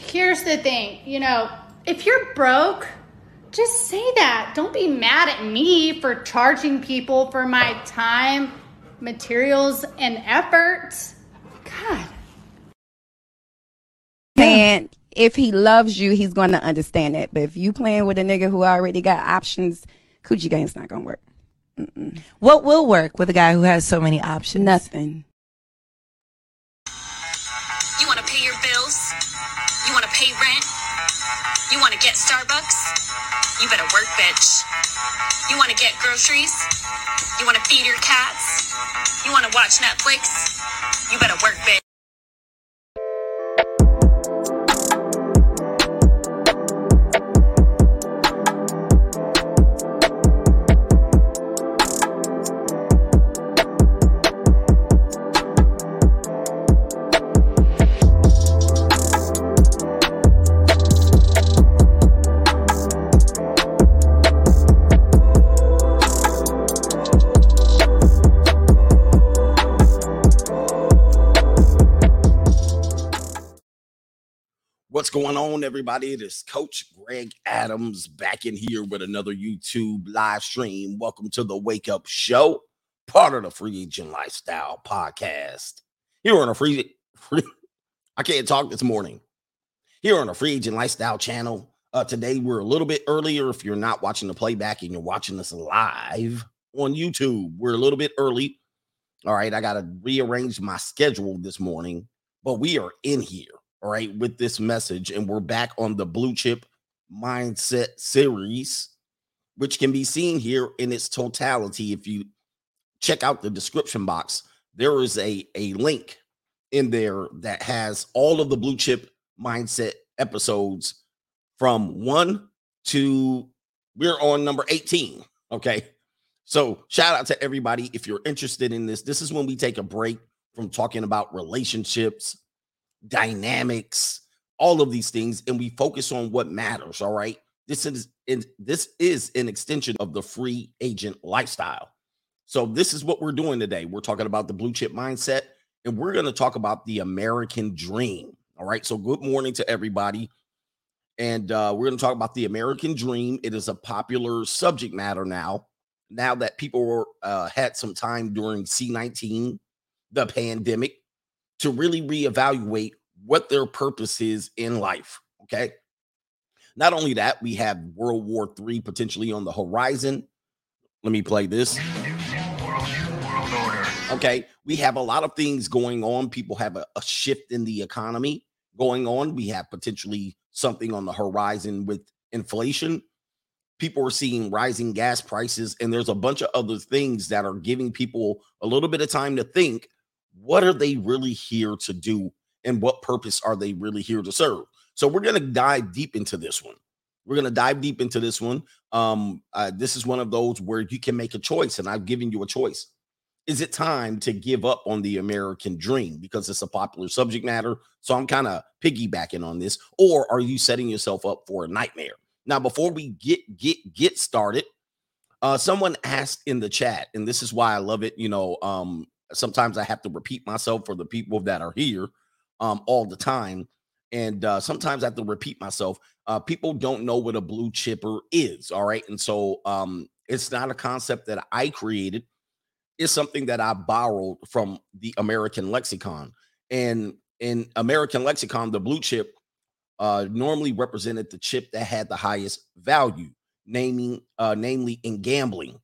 here's the thing you know, if you're broke, just say that. Don't be mad at me for charging people for my time, materials, and effort. God. And if he loves you, he's going to understand it. But if you playing with a nigga who already got options, coochie game's not going to work. Mm-mm. What will work with a guy who has so many options? Nothing. Starbucks? You better work, bitch. You want to get groceries? You want to feed your cats? You want to watch Netflix? You better work, bitch. What's going on, everybody? It is Coach Greg Adams back in here with another YouTube live stream. Welcome to the Wake Up Show, part of the Free Agent Lifestyle Podcast. Here on a free, free I can't talk this morning. Here on the Free Agent Lifestyle channel. Uh, today we're a little bit earlier. If you're not watching the playback and you're watching us live on YouTube, we're a little bit early. All right, I got to rearrange my schedule this morning, but we are in here all right, with this message. And we're back on the Blue Chip Mindset series, which can be seen here in its totality. If you check out the description box, there is a, a link in there that has all of the Blue Chip Mindset episodes from one to we're on number 18. Okay. So shout out to everybody. If you're interested in this, this is when we take a break from talking about relationships, dynamics, all of these things, and we focus on what matters. All right. This is this is an extension of the free agent lifestyle. So this is what we're doing today. We're talking about the blue chip mindset, and we're going to talk about the American dream. All right. So good morning to everybody. And uh, we're going to talk about the American dream. It is a popular subject matter now. Now that people were, uh, had some time during C19, the pandemic, to really reevaluate what their purpose is in life. Okay. Not only that, we have World War III potentially on the horizon. Let me play this. Okay. We have a lot of things going on. People have a, a shift in the economy going on. We have potentially something on the horizon with inflation. People are seeing rising gas prices, and there's a bunch of other things that are giving people a little bit of time to think what are they really here to do and what purpose are they really here to serve? So we're going to dive deep into this one. We're going to dive deep into this one. Um uh, this is one of those where you can make a choice and i've given you a choice. Is it time to give up on the american dream because it's a popular subject matter? So i'm kind of piggybacking on this. Or are you setting yourself up for a nightmare? Now before we get get get started uh someone asked in the chat and this is why i love it you know um sometimes I have to repeat myself for the people that are here um, all the time. And uh, sometimes I have to repeat myself. Uh, people don't know what a blue chipper is. All right. And so um, it's not a concept that I created, it's something that I borrowed from the American lexicon. And in American lexicon, the blue chip uh, normally represented the chip that had the highest value, naming, uh, namely in gambling.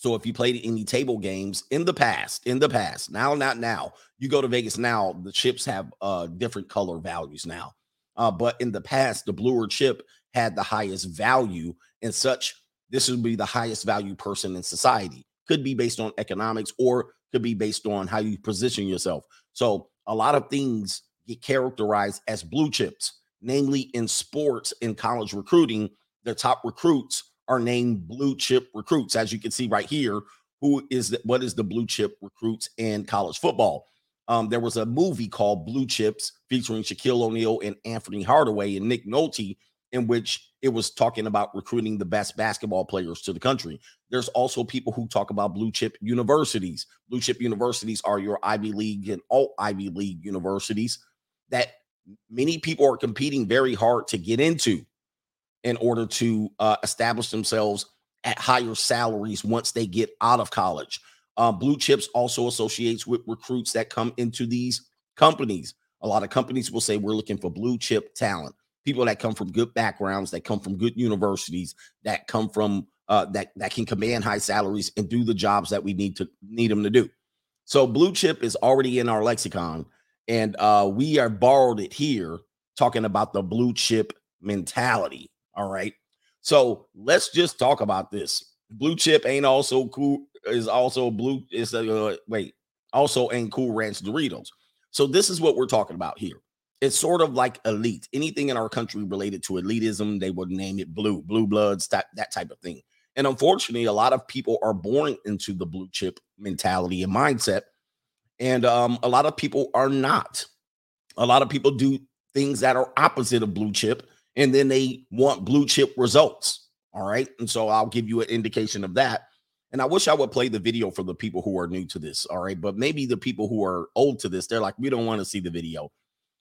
So if you played any table games in the past, in the past, now not now, you go to Vegas now, the chips have uh different color values now. Uh, but in the past, the bluer chip had the highest value, and such. This would be the highest value person in society. Could be based on economics, or could be based on how you position yourself. So a lot of things get characterized as blue chips, namely in sports in college recruiting. The top recruits are named blue chip recruits, as you can see right here. Who is that? What is the blue chip recruits in college football? Um, there was a movie called Blue Chips featuring Shaquille O'Neal and Anthony Hardaway and Nick Nolte, in which it was talking about recruiting the best basketball players to the country. There's also people who talk about blue chip universities. Blue chip universities are your Ivy League and all Ivy League universities that many people are competing very hard to get into in order to uh, establish themselves at higher salaries once they get out of college. Uh, Blue Chips also associates with recruits that come into these companies. A lot of companies will say we're looking for blue chip talent, people that come from good backgrounds, that come from good universities, that come from uh, that that can command high salaries and do the jobs that we need to need them to do. So blue chip is already in our lexicon, and uh, we are borrowed it here, talking about the blue chip mentality. All right. So let's just talk about this. Blue chip ain't also cool. Is also blue. Is uh, wait. Also ain't cool ranch Doritos. So this is what we're talking about here. It's sort of like elite. Anything in our country related to elitism, they would name it blue, blue bloods, that, that type of thing. And unfortunately, a lot of people are born into the blue chip mentality and mindset. And um, a lot of people are not. A lot of people do things that are opposite of blue chip, and then they want blue chip results. All right. And so I'll give you an indication of that. And I wish I would play the video for the people who are new to this. All right. But maybe the people who are old to this, they're like, we don't want to see the video.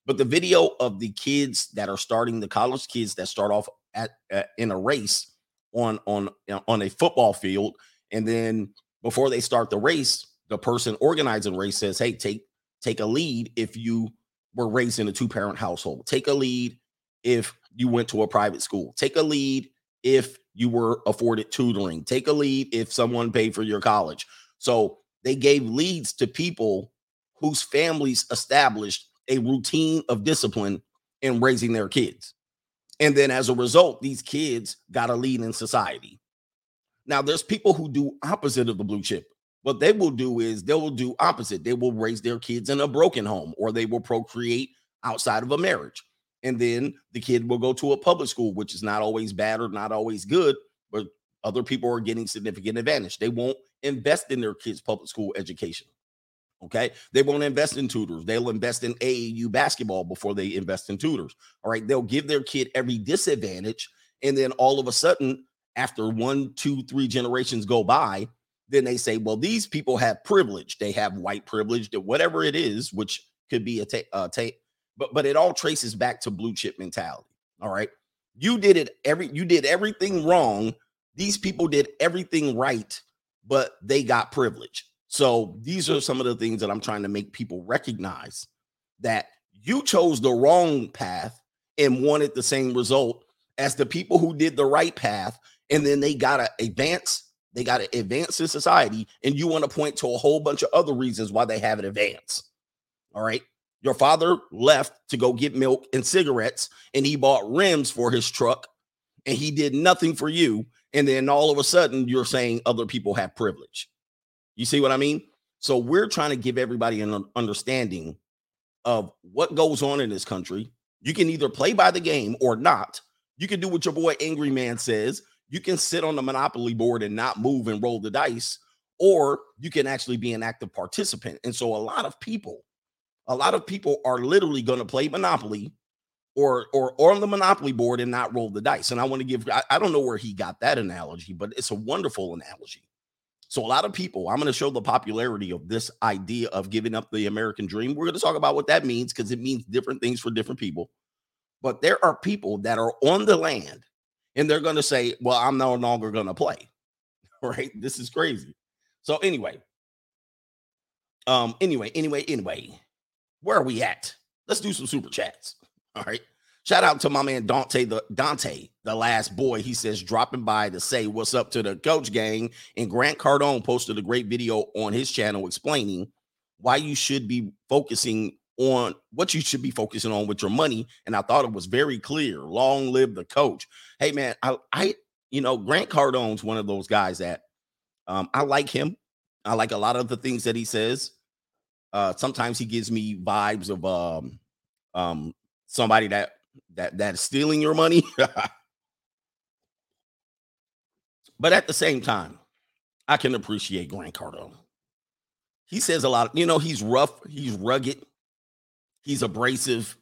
But the video of the kids that are starting, the college kids that start off at, at in a race on on uh, on a football field, and then before they start the race, the person organizing race says, "Hey, take take a lead if you were raised in a two parent household. Take a lead if you went to a private school. Take a lead if you were afforded tutoring. Take a lead if someone paid for your college. So they gave leads to people whose families established a routine of discipline in raising their kids. And then as a result, these kids got a lead in society. Now, there's people who do opposite of the blue chip. What they will do is they will do opposite. They will raise their kids in a broken home or they will procreate outside of a marriage and then the kid will go to a public school, which is not always bad or not always good, but other people are getting significant advantage. They won't invest in their kids' public school education. Okay. They won't invest in tutors. They'll invest in AAU basketball before they invest in tutors. All right. They'll give their kid every disadvantage. And then all of a sudden, after one, two, three generations go by, then they say, well, these people have privilege. They have white privilege, whatever it is, which could be a, ta- a ta- but but it all traces back to blue chip mentality. All right. You did it every you did everything wrong. These people did everything right, but they got privilege. So these are some of the things that I'm trying to make people recognize that you chose the wrong path and wanted the same result as the people who did the right path and then they got to advance they got to advance in society and you want to point to a whole bunch of other reasons why they haven't advanced all right your father left to go get milk and cigarettes, and he bought rims for his truck, and he did nothing for you. And then all of a sudden, you're saying other people have privilege. You see what I mean? So we're trying to give everybody an understanding of what goes on in this country. You can either play by the game or not. You can do what your boy Angry Man says. You can sit on the monopoly board and not move and roll the dice, or you can actually be an active participant. And so a lot of people a lot of people are literally going to play Monopoly or or on the Monopoly board and not roll the dice. And I want to give I, I don't know where he got that analogy, but it's a wonderful analogy. So a lot of people, I'm going to show the popularity of this idea of giving up the American dream. We're going to talk about what that means because it means different things for different people. But there are people that are on the land and they're going to say, "Well, I'm no longer going to play." Right? This is crazy. So anyway, um anyway, anyway, anyway, where are we at? Let's do some super chats. All right. Shout out to my man Dante, the Dante, the last boy. He says dropping by to say what's up to the coach gang. And Grant Cardone posted a great video on his channel explaining why you should be focusing on what you should be focusing on with your money. And I thought it was very clear. Long live the coach. Hey man, I, I you know, Grant Cardone's one of those guys that um, I like him. I like a lot of the things that he says. Uh, sometimes he gives me vibes of um, um, somebody that that that's stealing your money. but at the same time, I can appreciate Grant Cardone. He says a lot. Of, you know, he's rough. He's rugged. He's abrasive.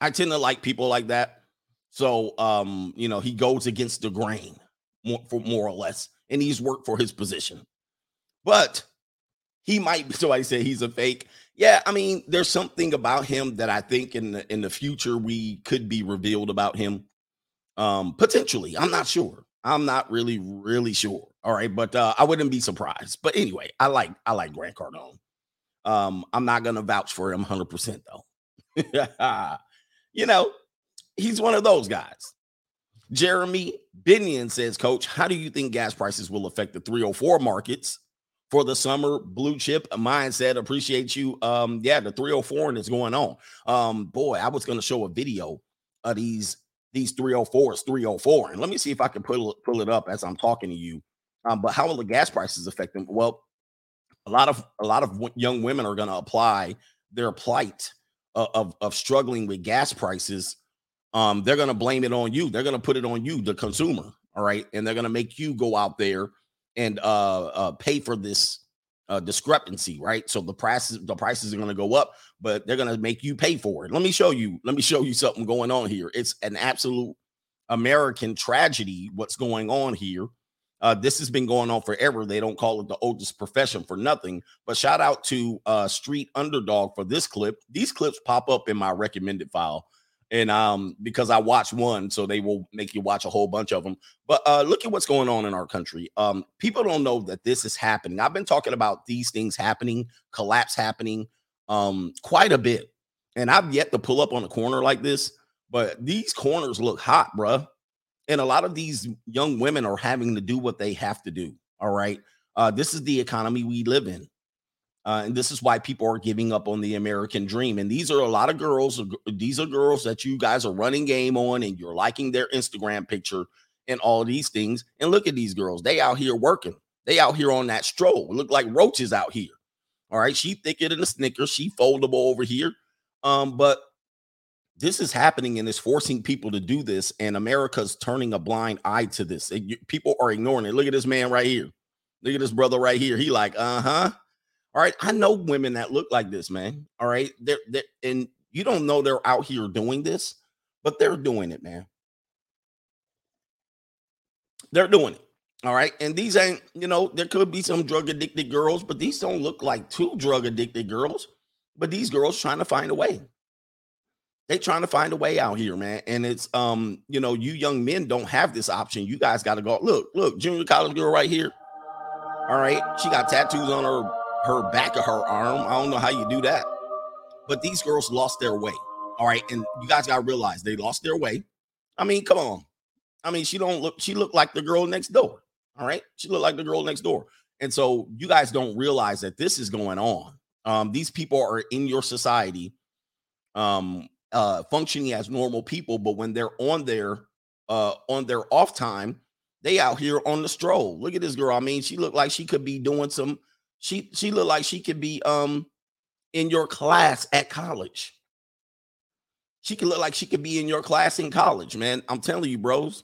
I tend to like people like that. So, um, you know, he goes against the grain more, for more or less, and he's worked for his position. But he might somebody say he's a fake. Yeah, I mean, there's something about him that I think in the in the future we could be revealed about him. Um, potentially. I'm not sure. I'm not really, really sure. All right, but uh, I wouldn't be surprised. But anyway, I like I like Grant Cardone. Um, I'm not gonna vouch for him 100 percent though. you know, he's one of those guys. Jeremy Binion says, Coach, how do you think gas prices will affect the 304 markets for the summer? Blue chip mindset. Appreciate you. Um, yeah, the 304 and it's going on. Um, boy, I was gonna show a video of these these 304s, 304. And let me see if I can pull pull it up as I'm talking to you. Um, but how will the gas prices affect them? Well, a lot of a lot of young women are to apply their plight of, of, of struggling with gas prices. Um, they're to blame it on you. They're to put it on you, the consumer. All right, and they're to make you go out there and uh, uh, pay for this uh, discrepancy, right? So the prices the prices are going to go up, but they're going to make you pay for it. Let me show you. Let me show you something going on here. It's an absolute American tragedy. What's going on here? Uh, this has been going on forever. They don't call it the oldest profession for nothing. But shout out to uh, Street Underdog for this clip. These clips pop up in my recommended file and um because I watch one, so they will make you watch a whole bunch of them. But uh look at what's going on in our country. Um, people don't know that this is happening. I've been talking about these things happening, collapse happening, um, quite a bit, and I've yet to pull up on a corner like this. But these corners look hot, bruh. And a lot of these young women are having to do what they have to do. All right. Uh, this is the economy we live in. Uh, and this is why people are giving up on the American dream. And these are a lot of girls. These are girls that you guys are running game on, and you're liking their Instagram picture and all these things. And look at these girls; they out here working. They out here on that stroll. Look like roaches out here. All right, she thicker than a Snicker. She foldable over here. Um, but this is happening and it's forcing people to do this. And America's turning a blind eye to this. It, people are ignoring it. Look at this man right here. Look at this brother right here. He like, uh huh. All right. I know women that look like this, man. All right. They're, they're and you don't know they're out here doing this, but they're doing it, man. They're doing it. All right. And these ain't, you know, there could be some drug addicted girls, but these don't look like two drug addicted girls. But these girls trying to find a way. They trying to find a way out here, man. And it's um, you know, you young men don't have this option. You guys got to go. Look, look, junior college girl right here. All right. She got tattoos on her her back of her arm. I don't know how you do that. But these girls lost their way. All right. And you guys got to realize they lost their way. I mean, come on. I mean, she don't look, she looked like the girl next door. All right. She looked like the girl next door. And so you guys don't realize that this is going on. Um, these people are in your society, um, uh, functioning as normal people, but when they're on their uh on their off time, they out here on the stroll. Look at this girl. I mean, she looked like she could be doing some she she looked like she could be um in your class at college. She could look like she could be in your class in college, man. I'm telling you, bros.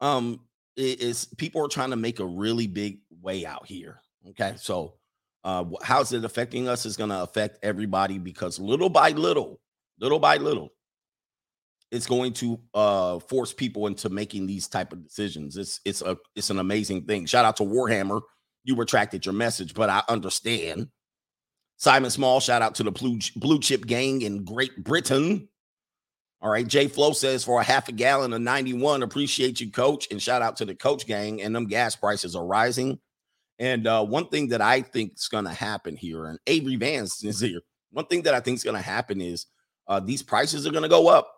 Um, it is people are trying to make a really big way out here. Okay, so uh, how's it affecting us? Is going to affect everybody because little by little, little by little, it's going to uh, force people into making these type of decisions. It's it's a it's an amazing thing. Shout out to Warhammer you retracted your message, but I understand. Simon Small, shout out to the blue, blue chip gang in Great Britain. All right. Jay Flow says for a half a gallon of 91, appreciate you, coach. And shout out to the coach gang. And them gas prices are rising. And uh, one thing that I think is going to happen here, and Avery Vance is here. One thing that I think is going to happen is uh, these prices are going to go up.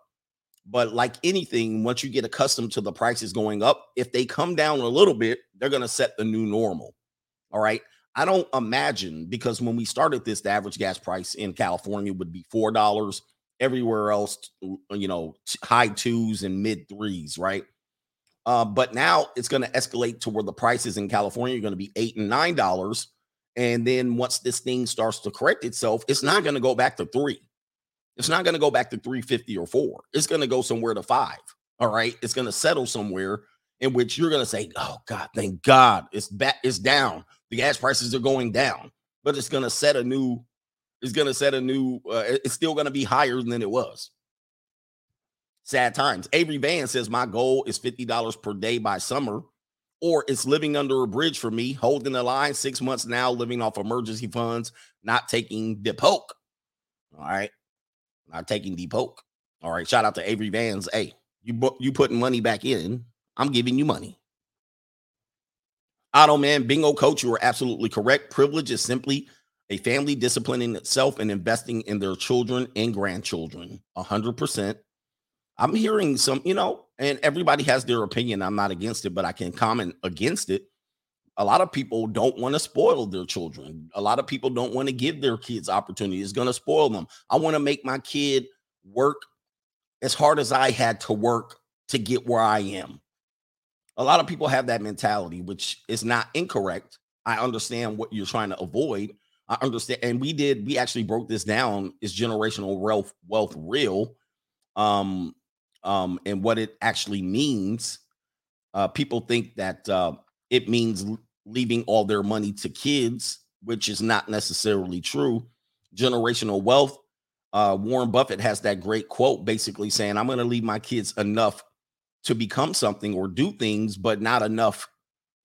But like anything, once you get accustomed to the prices going up, if they come down a little bit, they're going to set the new normal. All right. I don't imagine because when we started this, the average gas price in California would be four dollars. Everywhere else, you know, high twos and mid threes, right? Uh, but now it's going to escalate to where the prices in California are going to be eight and nine dollars. And then once this thing starts to correct itself, it's not going to go back to three. It's not going to go back to 350 or four. It's going to go somewhere to five. All right. It's going to settle somewhere in which you're going to say, Oh God, thank God it's back, it's down the gas prices are going down, but it's going to set a new, it's going to set a new, uh, it's still going to be higher than it was. Sad times. Avery Van says, My goal is $50 per day by summer, or it's living under a bridge for me, holding the line six months now, living off emergency funds, not taking the poke. All right. Not taking the poke. All right. Shout out to Avery Vans. Hey, you you putting money back in. I'm giving you money. Otto man, bingo coach, you are absolutely correct. Privilege is simply a family disciplining itself and investing in their children and grandchildren. A hundred percent. I'm hearing some, you know, and everybody has their opinion. I'm not against it, but I can comment against it. A lot of people don't want to spoil their children. A lot of people don't want to give their kids opportunity. It's going to spoil them. I want to make my kid work as hard as I had to work to get where I am. A lot of people have that mentality, which is not incorrect. I understand what you're trying to avoid. I understand, and we did. We actually broke this down. Is generational wealth wealth real? Um, um, and what it actually means. Uh, people think that uh, it means leaving all their money to kids, which is not necessarily true. Generational wealth. Uh, Warren Buffett has that great quote, basically saying, "I'm going to leave my kids enough to become something or do things, but not enough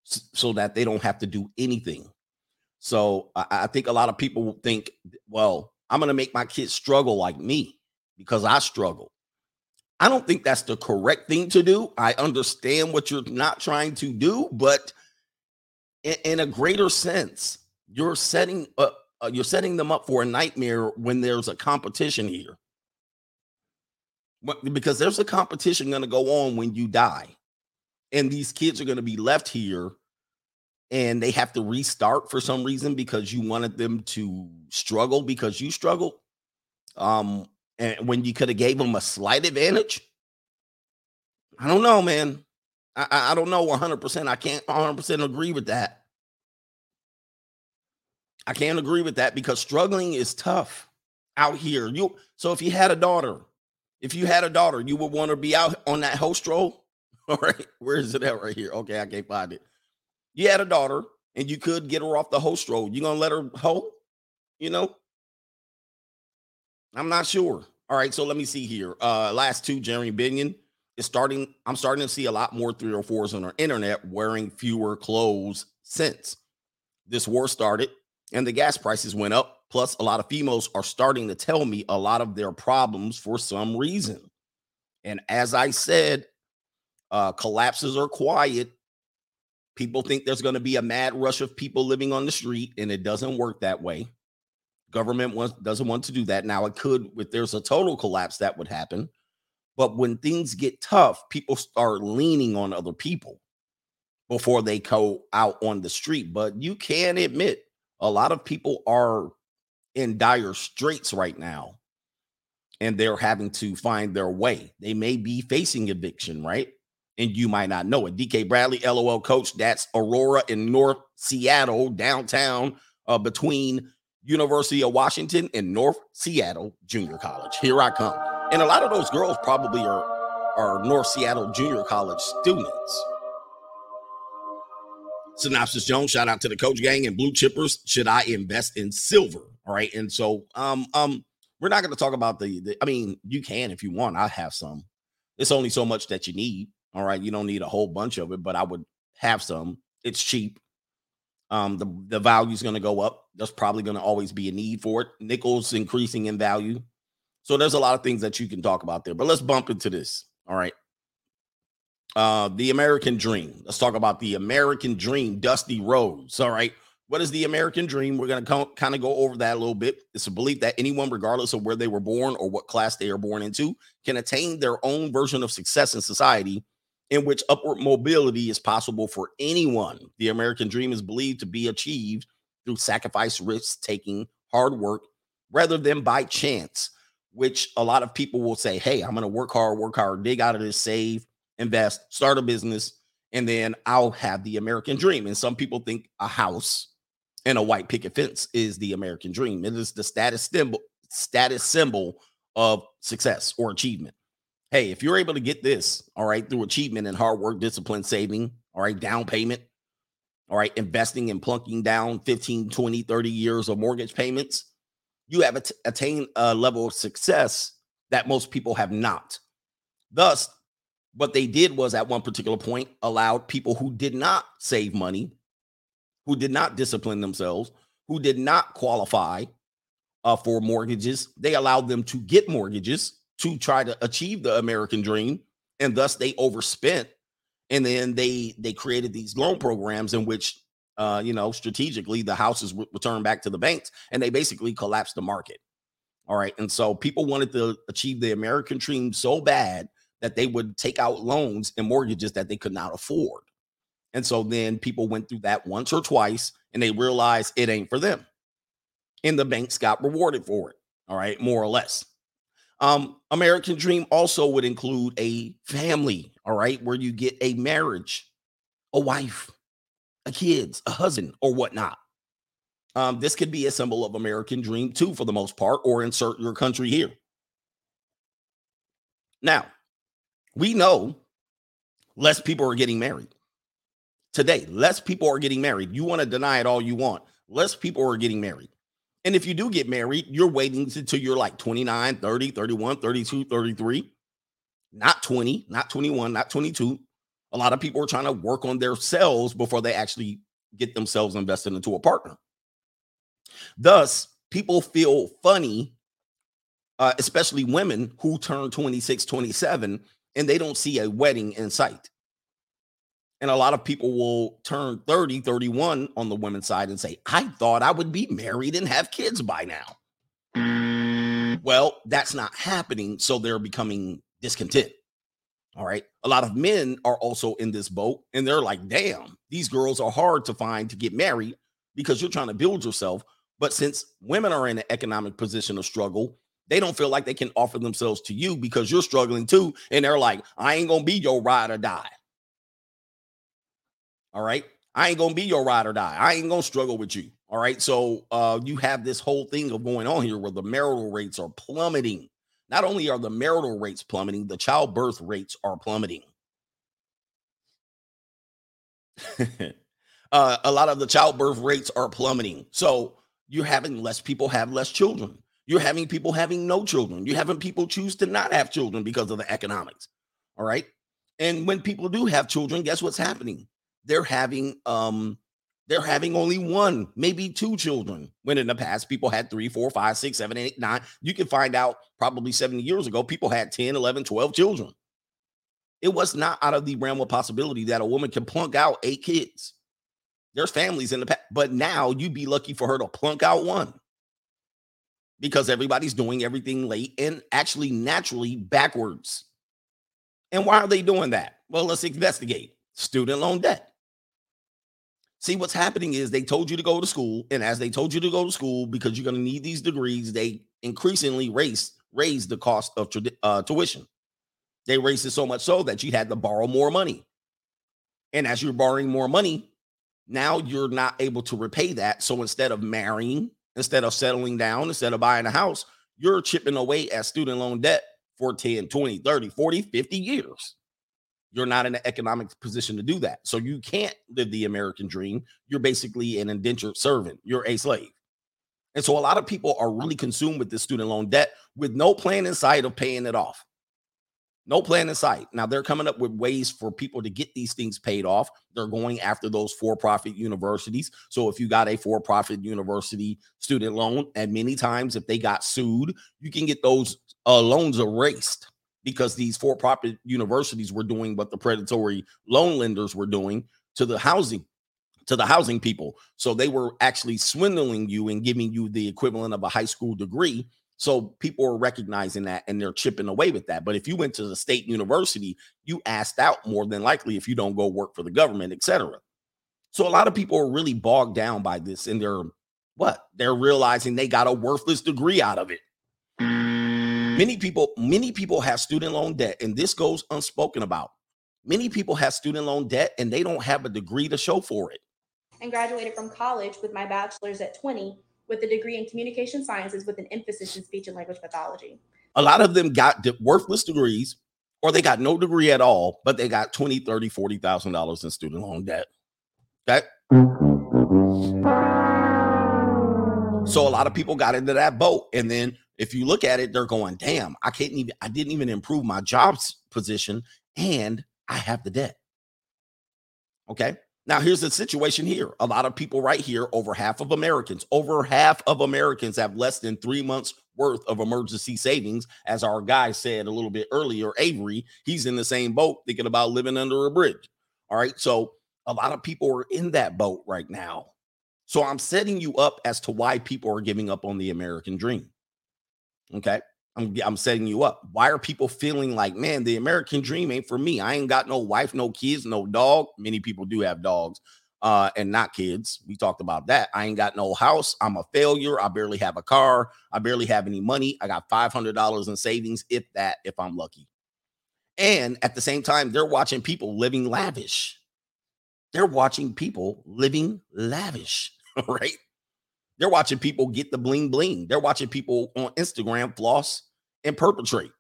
so that they don't have to do anything." So I, I think a lot of people think, "Well, I'm going to make my kids struggle like me because I struggle." I don't think that's the correct thing to do. I understand what you're not trying to do, but in, in a greater sense, you're setting uh, uh, you're setting them up for a nightmare when there's a competition here. Because there's a competition going to go on when you die, and these kids are going to be left here, and they have to restart for some reason because you wanted them to struggle because you struggled. Um, and when you could have gave them a slight advantage. I don't know, man. I, I don't know 100%. I can't 100% agree with that. I can't agree with that because struggling is tough out here. You so if you had a daughter, if you had a daughter, you would want to be out on that host roll. All right, where is it at right here? Okay, I can't find it. You had a daughter and you could get her off the host roll. You gonna let her hoe? You know, I'm not sure. All right, so let me see here. Uh last two, Jeremy Binion is starting. I'm starting to see a lot more three or fours on our internet wearing fewer clothes since this war started and the gas prices went up. Plus, a lot of females are starting to tell me a lot of their problems for some reason. And as I said, uh, collapses are quiet. People think there's going to be a mad rush of people living on the street, and it doesn't work that way. Government wants, doesn't want to do that. Now, it could, if there's a total collapse, that would happen. But when things get tough, people start leaning on other people before they go out on the street. But you can admit a lot of people are in dire straits right now and they're having to find their way. They may be facing eviction, right? And you might not know it. DK Bradley, LOL coach, that's Aurora in North Seattle, downtown, uh, between University of Washington and North Seattle Junior College. Here I come. And a lot of those girls probably are are North Seattle Junior College students. Synopsis Jones, shout out to the coach gang and blue chippers. Should I invest in silver? All right. And so um um we're not going to talk about the, the I mean, you can if you want. I have some. It's only so much that you need. All right. You don't need a whole bunch of it, but I would have some. It's cheap. Um, the, the value is going to go up. There's probably going to always be a need for it. Nickels increasing in value. So there's a lot of things that you can talk about there. But let's bump into this. All right. Uh, the American dream. Let's talk about the American dream, Dusty Rhodes. All right. What is the American dream? We're going to kind of go over that a little bit. It's a belief that anyone, regardless of where they were born or what class they are born into, can attain their own version of success in society in which upward mobility is possible for anyone. The American dream is believed to be achieved through sacrifice, risk taking, hard work, rather than by chance, which a lot of people will say, Hey, I'm going to work hard, work hard, dig out of this, save, invest, start a business, and then I'll have the American dream. And some people think a house and a white picket fence is the American dream. It is the status symbol, status symbol of success or achievement hey, if you're able to get this, all right, through achievement and hard work, discipline, saving, all right, down payment, all right, investing and plunking down 15, 20, 30 years of mortgage payments, you have at- attained a level of success that most people have not. Thus, what they did was at one particular point allowed people who did not save money, who did not discipline themselves, who did not qualify, uh, for mortgages. They allowed them to get mortgages to try to achieve the American dream, and thus they overspent. And then they they created these loan programs in which, uh, you know, strategically the houses would return back to the banks, and they basically collapsed the market. All right, and so people wanted to achieve the American dream so bad that they would take out loans and mortgages that they could not afford. And so then people went through that once or twice and they realized it ain't for them. And the banks got rewarded for it. All right, more or less. Um, American Dream also would include a family, all right, where you get a marriage, a wife, a kids, a husband, or whatnot. Um, this could be a symbol of American Dream too, for the most part, or insert your country here. Now, we know less people are getting married today. Less people are getting married. You want to deny it all you want. Less people are getting married. And if you do get married, you're waiting until you're like 29, 30, 31, 32, 33, not 20, not 21, not 22. A lot of people are trying to work on themselves before they actually get themselves invested into a partner. Thus, people feel funny, uh, especially women who turn 26, 27, and they don't see a wedding in sight. And a lot of people will turn 30, 31 on the women's side and say, I thought I would be married and have kids by now. Mm. Well, that's not happening. So they're becoming discontent. All right. A lot of men are also in this boat and they're like, damn, these girls are hard to find to get married because you're trying to build yourself. But since women are in an economic position of struggle, they don't feel like they can offer themselves to you because you're struggling too. And they're like, I ain't going to be your ride or die. All right. I ain't gonna be your ride or die. I ain't gonna struggle with you. All right. So uh you have this whole thing of going on here where the marital rates are plummeting. Not only are the marital rates plummeting, the childbirth rates are plummeting. uh, a lot of the childbirth rates are plummeting. So you're having less people have less children. You're having people having no children. You're having people choose to not have children because of the economics. All right. And when people do have children, guess what's happening? They're having um they're having only one, maybe two children. When in the past, people had three, four, five, six, seven, eight, nine. You can find out probably 70 years ago, people had 10, 11, 12 children. It was not out of the realm of possibility that a woman can plunk out eight kids. There's families in the past, but now you'd be lucky for her to plunk out one because everybody's doing everything late and actually naturally backwards. And why are they doing that? Well, let's investigate student loan debt. See, what's happening is they told you to go to school, and as they told you to go to school because you're going to need these degrees, they increasingly raise raise the cost of uh, tuition. They raised it so much so that you had to borrow more money, and as you're borrowing more money, now you're not able to repay that. So instead of marrying, instead of settling down, instead of buying a house, you're chipping away at student loan debt for 10, 20, 30, 40, 50 years you're not in an economic position to do that. So you can't live the American dream. You're basically an indentured servant, you're a slave. And so a lot of people are really consumed with this student loan debt with no plan in sight of paying it off. No plan in sight. Now they're coming up with ways for people to get these things paid off. They're going after those for profit universities. So if you got a for profit university student loan, and many times if they got sued, you can get those uh, loans erased because these for-profit universities were doing what the predatory loan lenders were doing to the housing to the housing people. So they were actually swindling you and giving you the equivalent of a high school degree. So people are recognizing that and they're chipping away with that. But if you went to the state university, you asked out more than likely if you don't go work for the government, etc. So a lot of people are really bogged down by this and they're what? They're realizing they got a worthless degree out of it. Mm-hmm. Many people, many people have student loan debt, and this goes unspoken about. Many people have student loan debt and they don't have a degree to show for it. And graduated from college with my bachelor's at 20 with a degree in communication sciences with an emphasis in speech and language pathology. A lot of them got worthless degrees or they got no degree at all, but they got 20, 30, 40,000 dollars in student loan debt. Okay? So a lot of people got into that boat and then if you look at it, they're going, damn, I can't even, I didn't even improve my job's position and I have the debt. Okay. Now, here's the situation here. A lot of people right here, over half of Americans, over half of Americans have less than three months worth of emergency savings. As our guy said a little bit earlier, Avery, he's in the same boat thinking about living under a bridge. All right. So a lot of people are in that boat right now. So I'm setting you up as to why people are giving up on the American dream. Okay. I'm, I'm setting you up. Why are people feeling like, man, the American dream ain't for me? I ain't got no wife, no kids, no dog. Many people do have dogs uh, and not kids. We talked about that. I ain't got no house. I'm a failure. I barely have a car. I barely have any money. I got $500 in savings, if that, if I'm lucky. And at the same time, they're watching people living lavish. They're watching people living lavish, right? They're watching people get the bling bling. They're watching people on Instagram floss and perpetrate.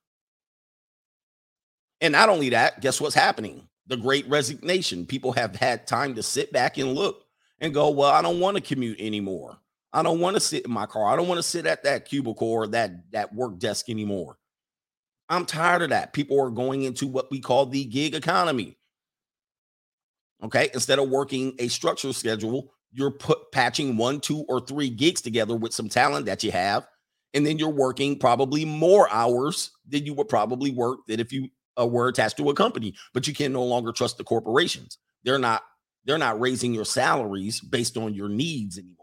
And not only that, guess what's happening? The great resignation. People have had time to sit back and look and go, Well, I don't want to commute anymore. I don't want to sit in my car. I don't want to sit at that cubicle or that, that work desk anymore. I'm tired of that. People are going into what we call the gig economy. Okay. Instead of working a structured schedule, you're put patching one, two, or three gigs together with some talent that you have. And then you're working probably more hours than you would probably work that if you uh, were attached to a company, but you can no longer trust the corporations. They're not they're not raising your salaries based on your needs anymore.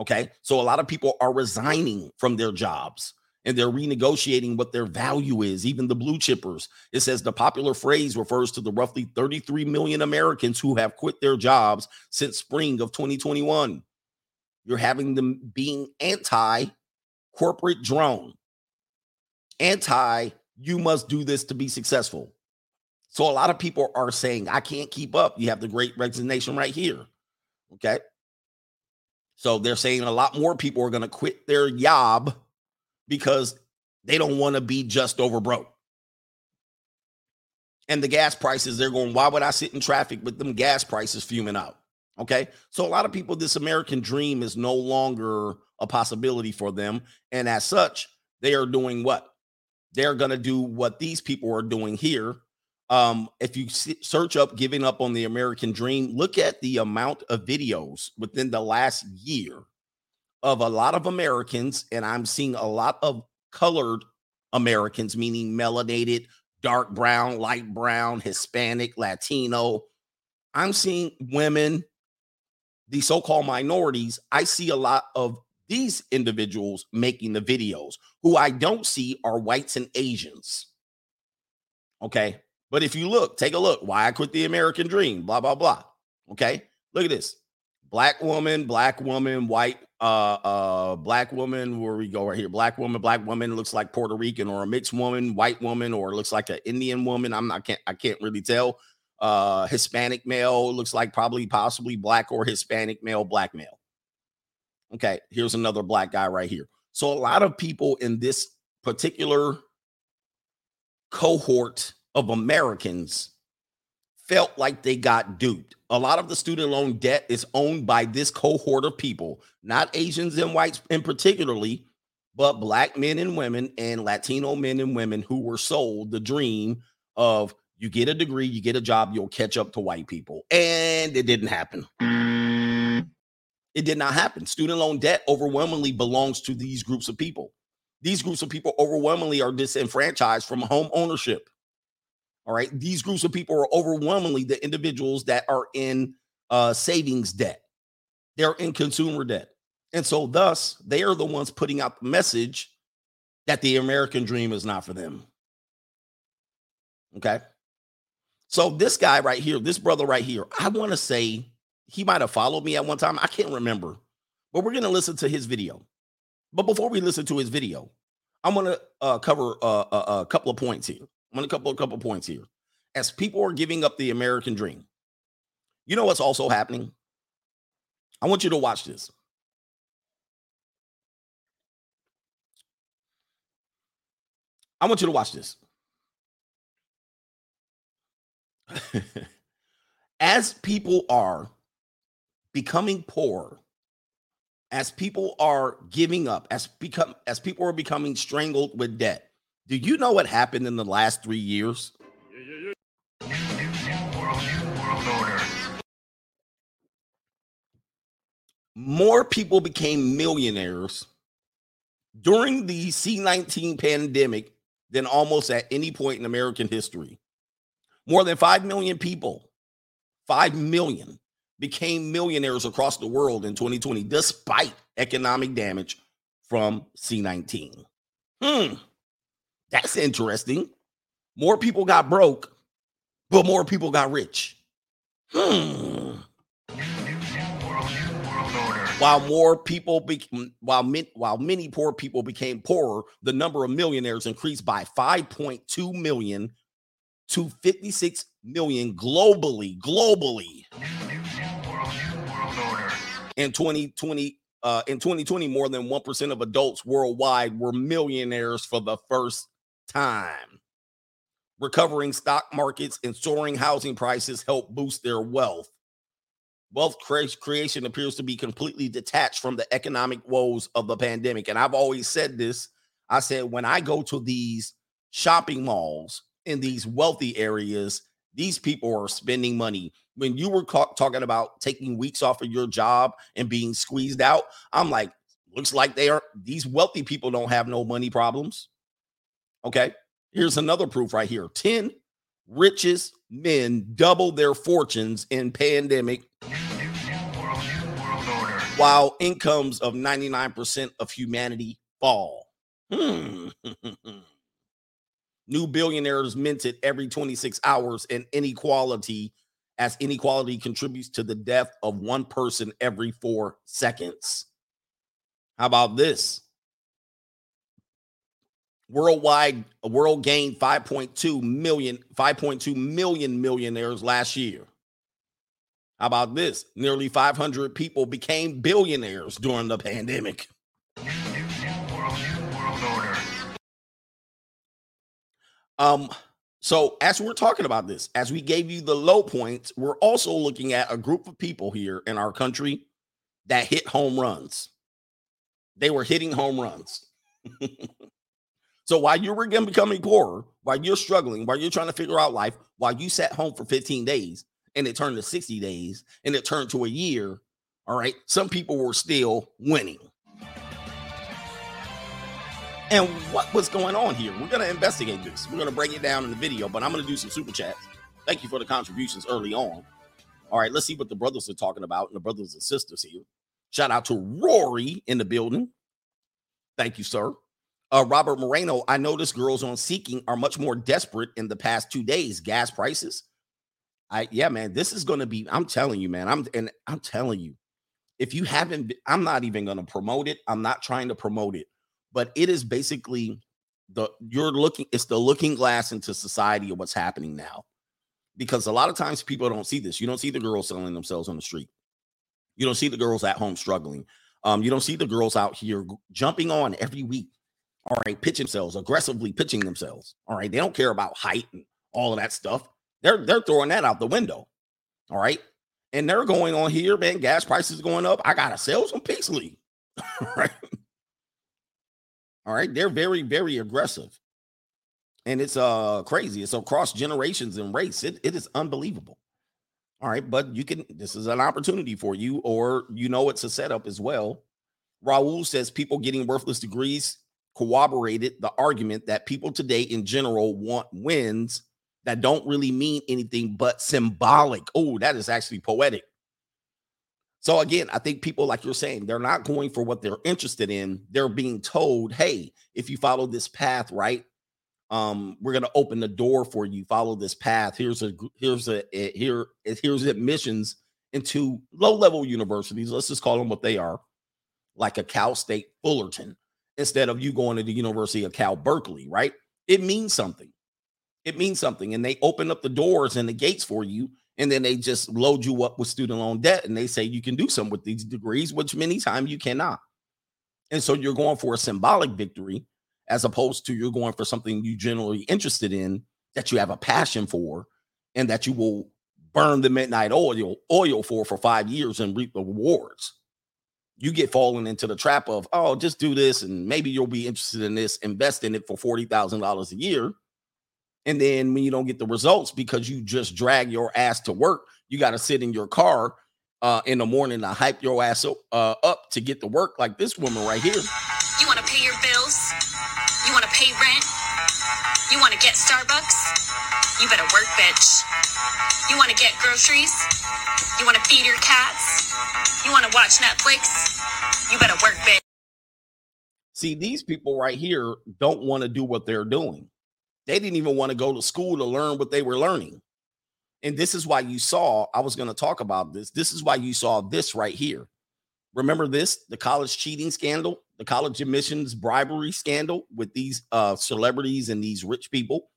Okay? So a lot of people are resigning from their jobs and they're renegotiating what their value is, even the blue chippers. It says the popular phrase refers to the roughly 33 million Americans who have quit their jobs since spring of 2021. You're having them being anti corporate drone, anti, you must do this to be successful. So a lot of people are saying, I can't keep up. You have the great resignation right here. Okay. So they're saying a lot more people are going to quit their job because they don't want to be just over broke. And the gas prices, they're going, why would I sit in traffic with them gas prices fuming out? Okay. So a lot of people, this American dream is no longer a possibility for them. And as such, they are doing what? They're going to do what these people are doing here. Um, if you search up giving up on the American dream, look at the amount of videos within the last year of a lot of Americans, and I'm seeing a lot of colored Americans, meaning melanated, dark brown, light brown, Hispanic, Latino. I'm seeing women, the so called minorities. I see a lot of these individuals making the videos. Who I don't see are whites and Asians. Okay. But if you look, take a look. Why I quit the American dream, blah, blah, blah. Okay. Look at this black woman, black woman, white uh uh black woman where we go right here. Black woman black woman looks like puerto rican or a mixed woman white woman or looks like an indian woman. I'm not can't i can't really tell. Uh hispanic male looks like probably possibly black or hispanic male black male. Okay here's another black guy right here. So a lot of people in this particular cohort of americans felt like they got duped. A lot of the student loan debt is owned by this cohort of people, not Asians and whites in particularly, but black men and women and Latino men and women who were sold the dream of you get a degree, you get a job, you'll catch up to white people. And it didn't happen. It did not happen. Student loan debt overwhelmingly belongs to these groups of people. These groups of people overwhelmingly are disenfranchised from home ownership. All right. These groups of people are overwhelmingly the individuals that are in uh, savings debt, they're in consumer debt. And so, thus, they are the ones putting out the message that the American dream is not for them. Okay. So, this guy right here, this brother right here, I want to say he might have followed me at one time. I can't remember, but we're going to listen to his video. But before we listen to his video, I want to uh, cover uh, a, a couple of points here. I'm to couple a couple points here. As people are giving up the American dream, you know what's also happening? I want you to watch this. I want you to watch this. as people are becoming poor, as people are giving up, as become as people are becoming strangled with debt, do you know what happened in the last three years? More people became millionaires during the C19 pandemic than almost at any point in American history. More than 5 million people, 5 million became millionaires across the world in 2020, despite economic damage from C19. Hmm that's interesting. More people got broke, but more people got rich. Hmm. While more people became, while while many poor people became poorer, the number of millionaires increased by 5.2 million to 56 million globally. Globally. In 2020, uh, in 2020, more than 1% of adults worldwide were millionaires for the first time. Recovering stock markets and soaring housing prices help boost their wealth. Wealth creation appears to be completely detached from the economic woes of the pandemic. And I've always said this I said, when I go to these shopping malls in these wealthy areas, these people are spending money. When you were ca- talking about taking weeks off of your job and being squeezed out, I'm like, looks like they are, these wealthy people don't have no money problems. Okay. Here's another proof right here 10 richest men double their fortunes in pandemic while incomes of 99% of humanity fall. Hmm. New billionaires minted every 26 hours, and inequality, as inequality contributes to the death of one person every four seconds. How about this? Worldwide, world gained 5.2 million, 5.2 million millionaires last year. How about this? Nearly 500 people became billionaires during the pandemic. Um, so as we're talking about this, as we gave you the low points, we're also looking at a group of people here in our country that hit home runs. They were hitting home runs. so while you were becoming poorer, while you're struggling, while you're trying to figure out life, while you sat home for 15 days and it turned to 60 days and it turned to a year, all right, some people were still winning. And what was going on here? We're going to investigate this. We're going to break it down in the video, but I'm going to do some super chats. Thank you for the contributions early on. All right, let's see what the brothers are talking about and the brothers and sisters here. Shout out to Rory in the building. Thank you, sir. Uh, Robert Moreno, I noticed girls on Seeking are much more desperate in the past two days. Gas prices. I yeah, man, this is to be. I'm telling you, man. I'm and I'm telling you, if you haven't, I'm not even to promote it. I'm not trying to promote it but it is basically the you're looking it's the looking glass into society of what's happening now because a lot of times people don't see this you don't see the girls selling themselves on the street you don't see the girls at home struggling um you don't see the girls out here jumping on every week all right pitching themselves aggressively pitching themselves all right they don't care about height and all of that stuff they're they're throwing that out the window all right and they're going on here man gas prices going up i gotta sell some Pixley right all right. They're very, very aggressive. And it's uh crazy. It's across generations and race. It, it is unbelievable. All right, but you can this is an opportunity for you, or you know it's a setup as well. Raul says people getting worthless degrees corroborated the argument that people today in general want wins that don't really mean anything but symbolic. Oh, that is actually poetic. So again, I think people like you're saying, they're not going for what they're interested in. They're being told, "Hey, if you follow this path, right, um, we're going to open the door for you. Follow this path. Here's a here's a, a here here's admissions into low level universities. Let's just call them what they are, like a Cal State Fullerton, instead of you going to the University of Cal Berkeley, right? It means something. It means something, and they open up the doors and the gates for you and then they just load you up with student loan debt and they say you can do something with these degrees which many times you cannot and so you're going for a symbolic victory as opposed to you're going for something you generally interested in that you have a passion for and that you will burn the midnight oil oil for for five years and reap the rewards you get fallen into the trap of oh just do this and maybe you'll be interested in this invest in it for $40000 a year and then when you don't get the results because you just drag your ass to work, you got to sit in your car uh, in the morning to hype your ass up, uh, up to get to work like this woman right here. You want to pay your bills? You want to pay rent? You want to get Starbucks? You better work, bitch. You want to get groceries? You want to feed your cats? You want to watch Netflix? You better work, bitch. See, these people right here don't want to do what they're doing. They didn't even want to go to school to learn what they were learning. And this is why you saw, I was going to talk about this. This is why you saw this right here. Remember this the college cheating scandal, the college admissions bribery scandal with these uh, celebrities and these rich people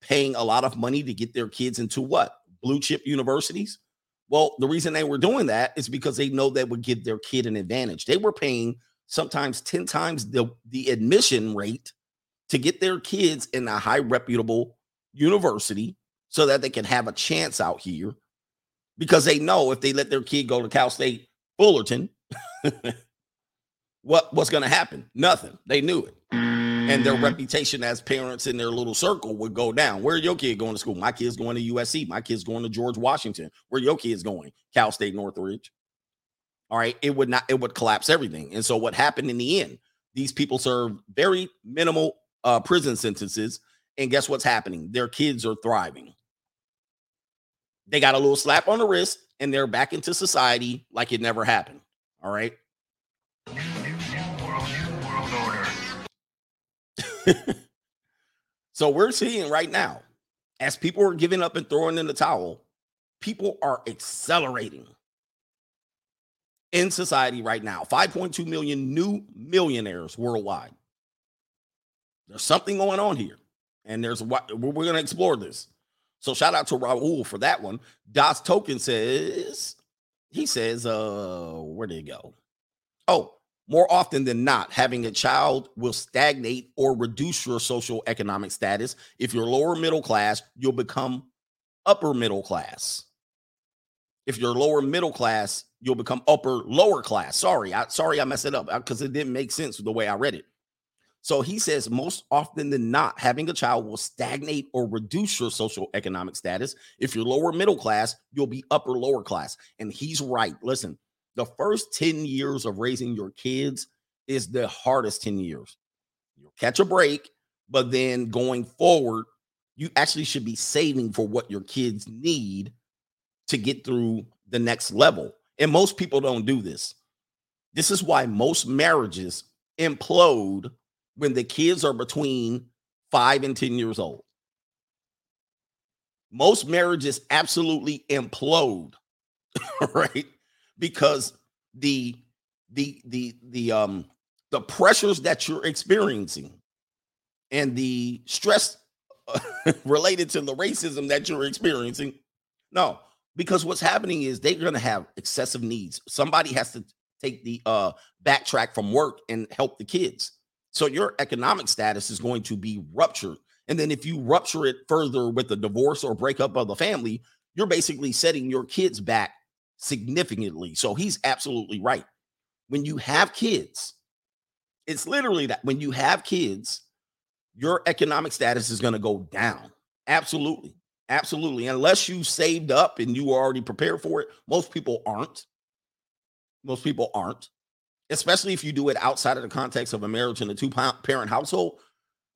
paying a lot of money to get their kids into what? Blue chip universities. Well, the reason they were doing that is because they know that would give their kid an advantage. They were paying sometimes 10 times the, the admission rate to get their kids in a high reputable university so that they can have a chance out here because they know if they let their kid go to Cal State Fullerton, what what's going to happen? Nothing. They knew it. And their reputation as parents in their little circle would go down. Where your kid going to school? My kid's going to USC. My kid's going to George Washington. Where your kid's going? Cal State Northridge. All right. It would not, it would collapse everything. And so what happened in the end? These people serve very minimal uh, prison sentences. And guess what's happening? Their kids are thriving. They got a little slap on the wrist and they're back into society like it never happened. All right. so we're seeing right now, as people are giving up and throwing in the towel, people are accelerating in society right now. 5.2 million new millionaires worldwide. There's something going on here. And there's what we're going to explore this. So shout out to Raul for that one. Dots Token says, he says, uh, where did it go? Oh, more often than not, having a child will stagnate or reduce your social economic status. If you're lower middle class, you'll become upper middle class. If you're lower middle class, you'll become upper lower class. Sorry, I sorry I messed it up uh, because it didn't make sense the way I read it. So he says most often than not, having a child will stagnate or reduce your social economic status. If you're lower middle class, you'll be upper lower class. And he's right. Listen, the first 10 years of raising your kids is the hardest 10 years. You'll catch a break, but then going forward, you actually should be saving for what your kids need to get through the next level. And most people don't do this. This is why most marriages implode when the kids are between five and 10 years old. Most marriages absolutely implode, right? Because the the the the um the pressures that you're experiencing and the stress related to the racism that you're experiencing. No, because what's happening is they're going to have excessive needs. Somebody has to take the uh backtrack from work and help the kids. So your economic status is going to be ruptured. And then if you rupture it further with a divorce or breakup of the family, you're basically setting your kids back significantly. So he's absolutely right. When you have kids, it's literally that when you have kids, your economic status is going to go down. Absolutely. Absolutely. Unless you saved up and you are already prepared for it, most people aren't. Most people aren't especially if you do it outside of the context of a marriage in a two parent household,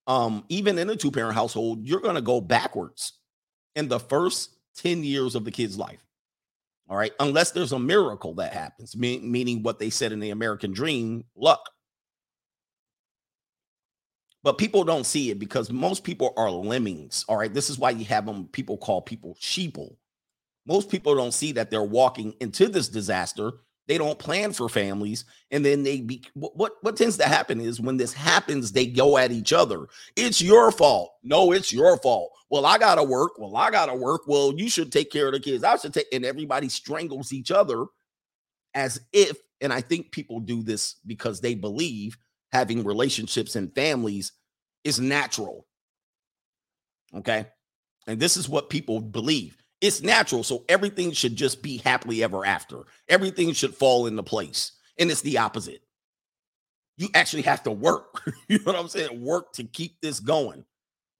um, even in a two parent household, you're going to go backwards in the first 10 years of the kid's life. All right. Unless there's a miracle that happens, me- meaning what they said in the American dream luck. But people don't see it because most people are lemmings. All right. This is why you have them, people call people sheeple. Most people don't see that they're walking into this disaster they don't plan for families and then they be what what tends to happen is when this happens they go at each other. It's your fault. No it's your fault. Well i gotta work. Well i gotta work. Well you should take care of the kids. I should take and everybody strangles each other as if and i think people do this because they believe having relationships and families is natural okay? And this is what people believe it's natural. So everything should just be happily ever after. Everything should fall into place. And it's the opposite. You actually have to work. you know what I'm saying? Work to keep this going.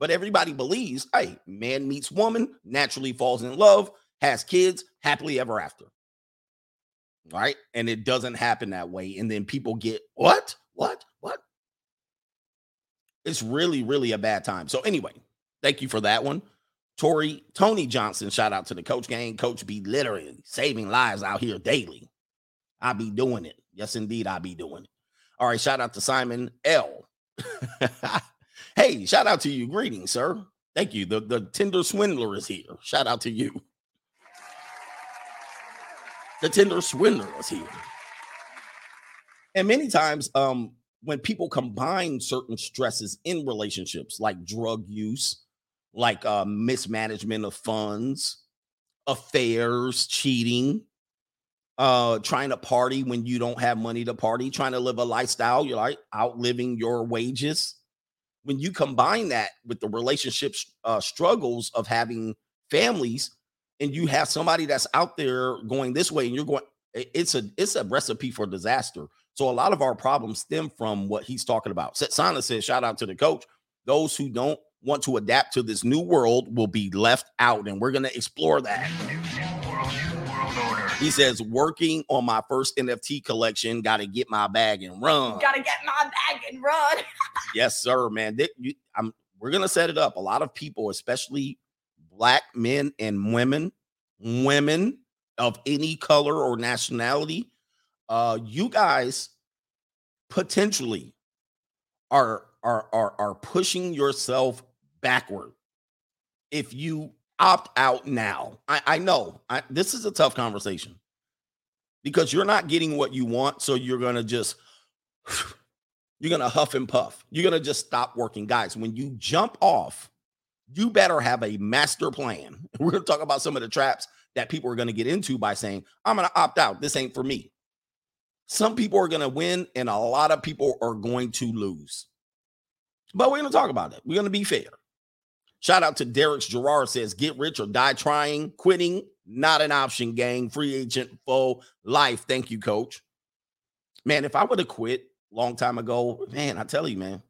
But everybody believes, hey, man meets woman, naturally falls in love, has kids, happily ever after. right? And it doesn't happen that way. And then people get what? What? What? It's really, really a bad time. So, anyway, thank you for that one. Tori, Tony Johnson, shout out to the coach gang. Coach be literally saving lives out here daily. I be doing it. Yes, indeed, I be doing it. All right, shout out to Simon L. hey, shout out to you. Greetings, sir. Thank you. The, the Tinder swindler is here. Shout out to you. The Tinder swindler is here. And many times, um, when people combine certain stresses in relationships, like drug use, like uh, mismanagement of funds, affairs, cheating, uh, trying to party when you don't have money to party, trying to live a lifestyle, you're like outliving your wages. When you combine that with the relationship uh, struggles of having families, and you have somebody that's out there going this way, and you're going, it's a it's a recipe for disaster. So a lot of our problems stem from what he's talking about. Sana says, shout out to the coach. Those who don't want to adapt to this new world will be left out, and we're going to explore that. He says, working on my first NFT collection, got to get my bag and run. Gotta get my bag and run. yes, sir, man. Th- you- I'm, we're going to set it up. A lot of people, especially black men and women, women of any color or nationality, uh, you guys potentially are are are are pushing yourself backward if you opt out now. I, I know I, this is a tough conversation because you're not getting what you want, so you're gonna just you're gonna huff and puff. You're gonna just stop working, guys. When you jump off, you better have a master plan. We're gonna talk about some of the traps that people are gonna get into by saying, "I'm gonna opt out. This ain't for me." Some people are gonna win, and a lot of people are going to lose. But we're gonna talk about it. We're gonna be fair. Shout out to Derek's Gerard says, get rich or die trying. Quitting, not an option, gang. Free agent full life. Thank you, coach. Man, if I would have quit long time ago, man, I tell you, man.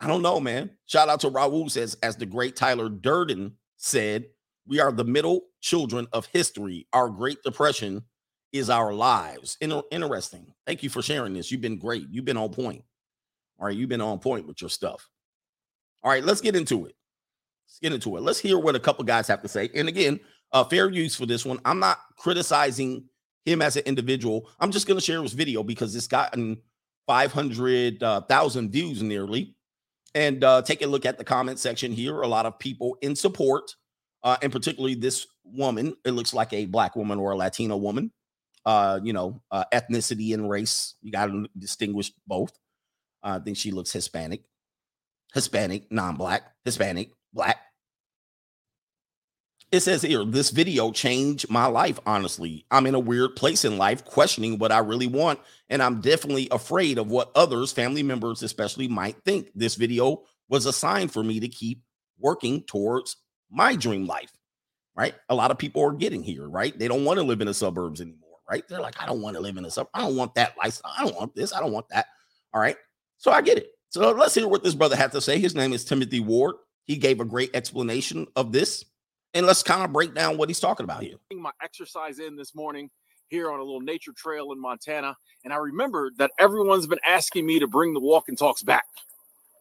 I don't know, man. Shout out to Raul says, as the great Tyler Durden said, we are the middle children of history. Our Great Depression is our lives. Inter- interesting. Thank you for sharing this. You've been great. You've been on point. All right, you've been on point with your stuff. All right, let's get into it. Let's get into it. Let's hear what a couple guys have to say. And again, uh, fair use for this one. I'm not criticizing him as an individual. I'm just going to share his video because it's gotten 500,000 views nearly. And uh, take a look at the comment section here. A lot of people in support, uh, and particularly this woman. It looks like a black woman or a Latina woman. Uh, you know, uh, ethnicity and race. You got to distinguish both. Uh, I think she looks Hispanic, Hispanic, non-black, Hispanic, black. It says here, this video changed my life. Honestly, I'm in a weird place in life, questioning what I really want, and I'm definitely afraid of what others, family members especially, might think. This video was a sign for me to keep working towards my dream life. Right? A lot of people are getting here. Right? They don't want to live in the suburbs anymore. Right? They're like, I don't want to live in the suburbs. I don't want that lifestyle. I don't want this. I don't want that. All right. So I get it. So let's hear what this brother had to say. His name is Timothy Ward. He gave a great explanation of this. And let's kind of break down what he's talking about here. my exercise in this morning here on a little nature trail in Montana. And I remembered that everyone's been asking me to bring the walk and talks back.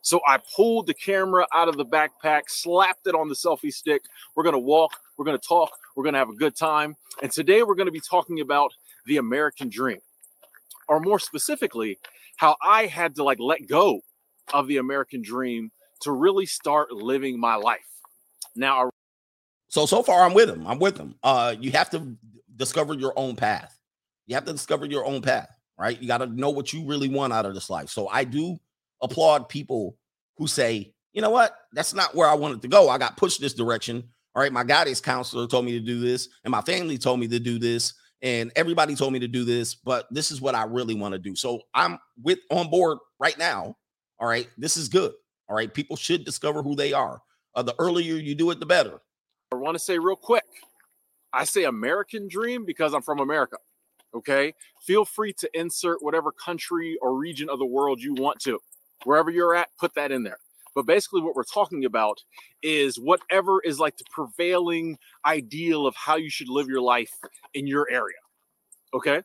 So I pulled the camera out of the backpack, slapped it on the selfie stick. We're going to walk, we're going to talk, we're going to have a good time. And today we're going to be talking about the American dream, or more specifically, how I had to like let go of the American dream to really start living my life. Now, So so far I'm with him. I'm with him. Uh you have to discover your own path. You have to discover your own path, right? You got to know what you really want out of this life. So I do applaud people who say, "You know what? That's not where I wanted to go. I got pushed this direction. All right, my guidance counselor told me to do this, and my family told me to do this, and everybody told me to do this, but this is what I really want to do. So I'm with on board right now. All right, this is good. All right, people should discover who they are. Uh, the earlier you do it, the better. I want to say real quick I say American dream because I'm from America. Okay. Feel free to insert whatever country or region of the world you want to. Wherever you're at, put that in there. But basically, what we're talking about is whatever is like the prevailing ideal of how you should live your life in your area. Okay.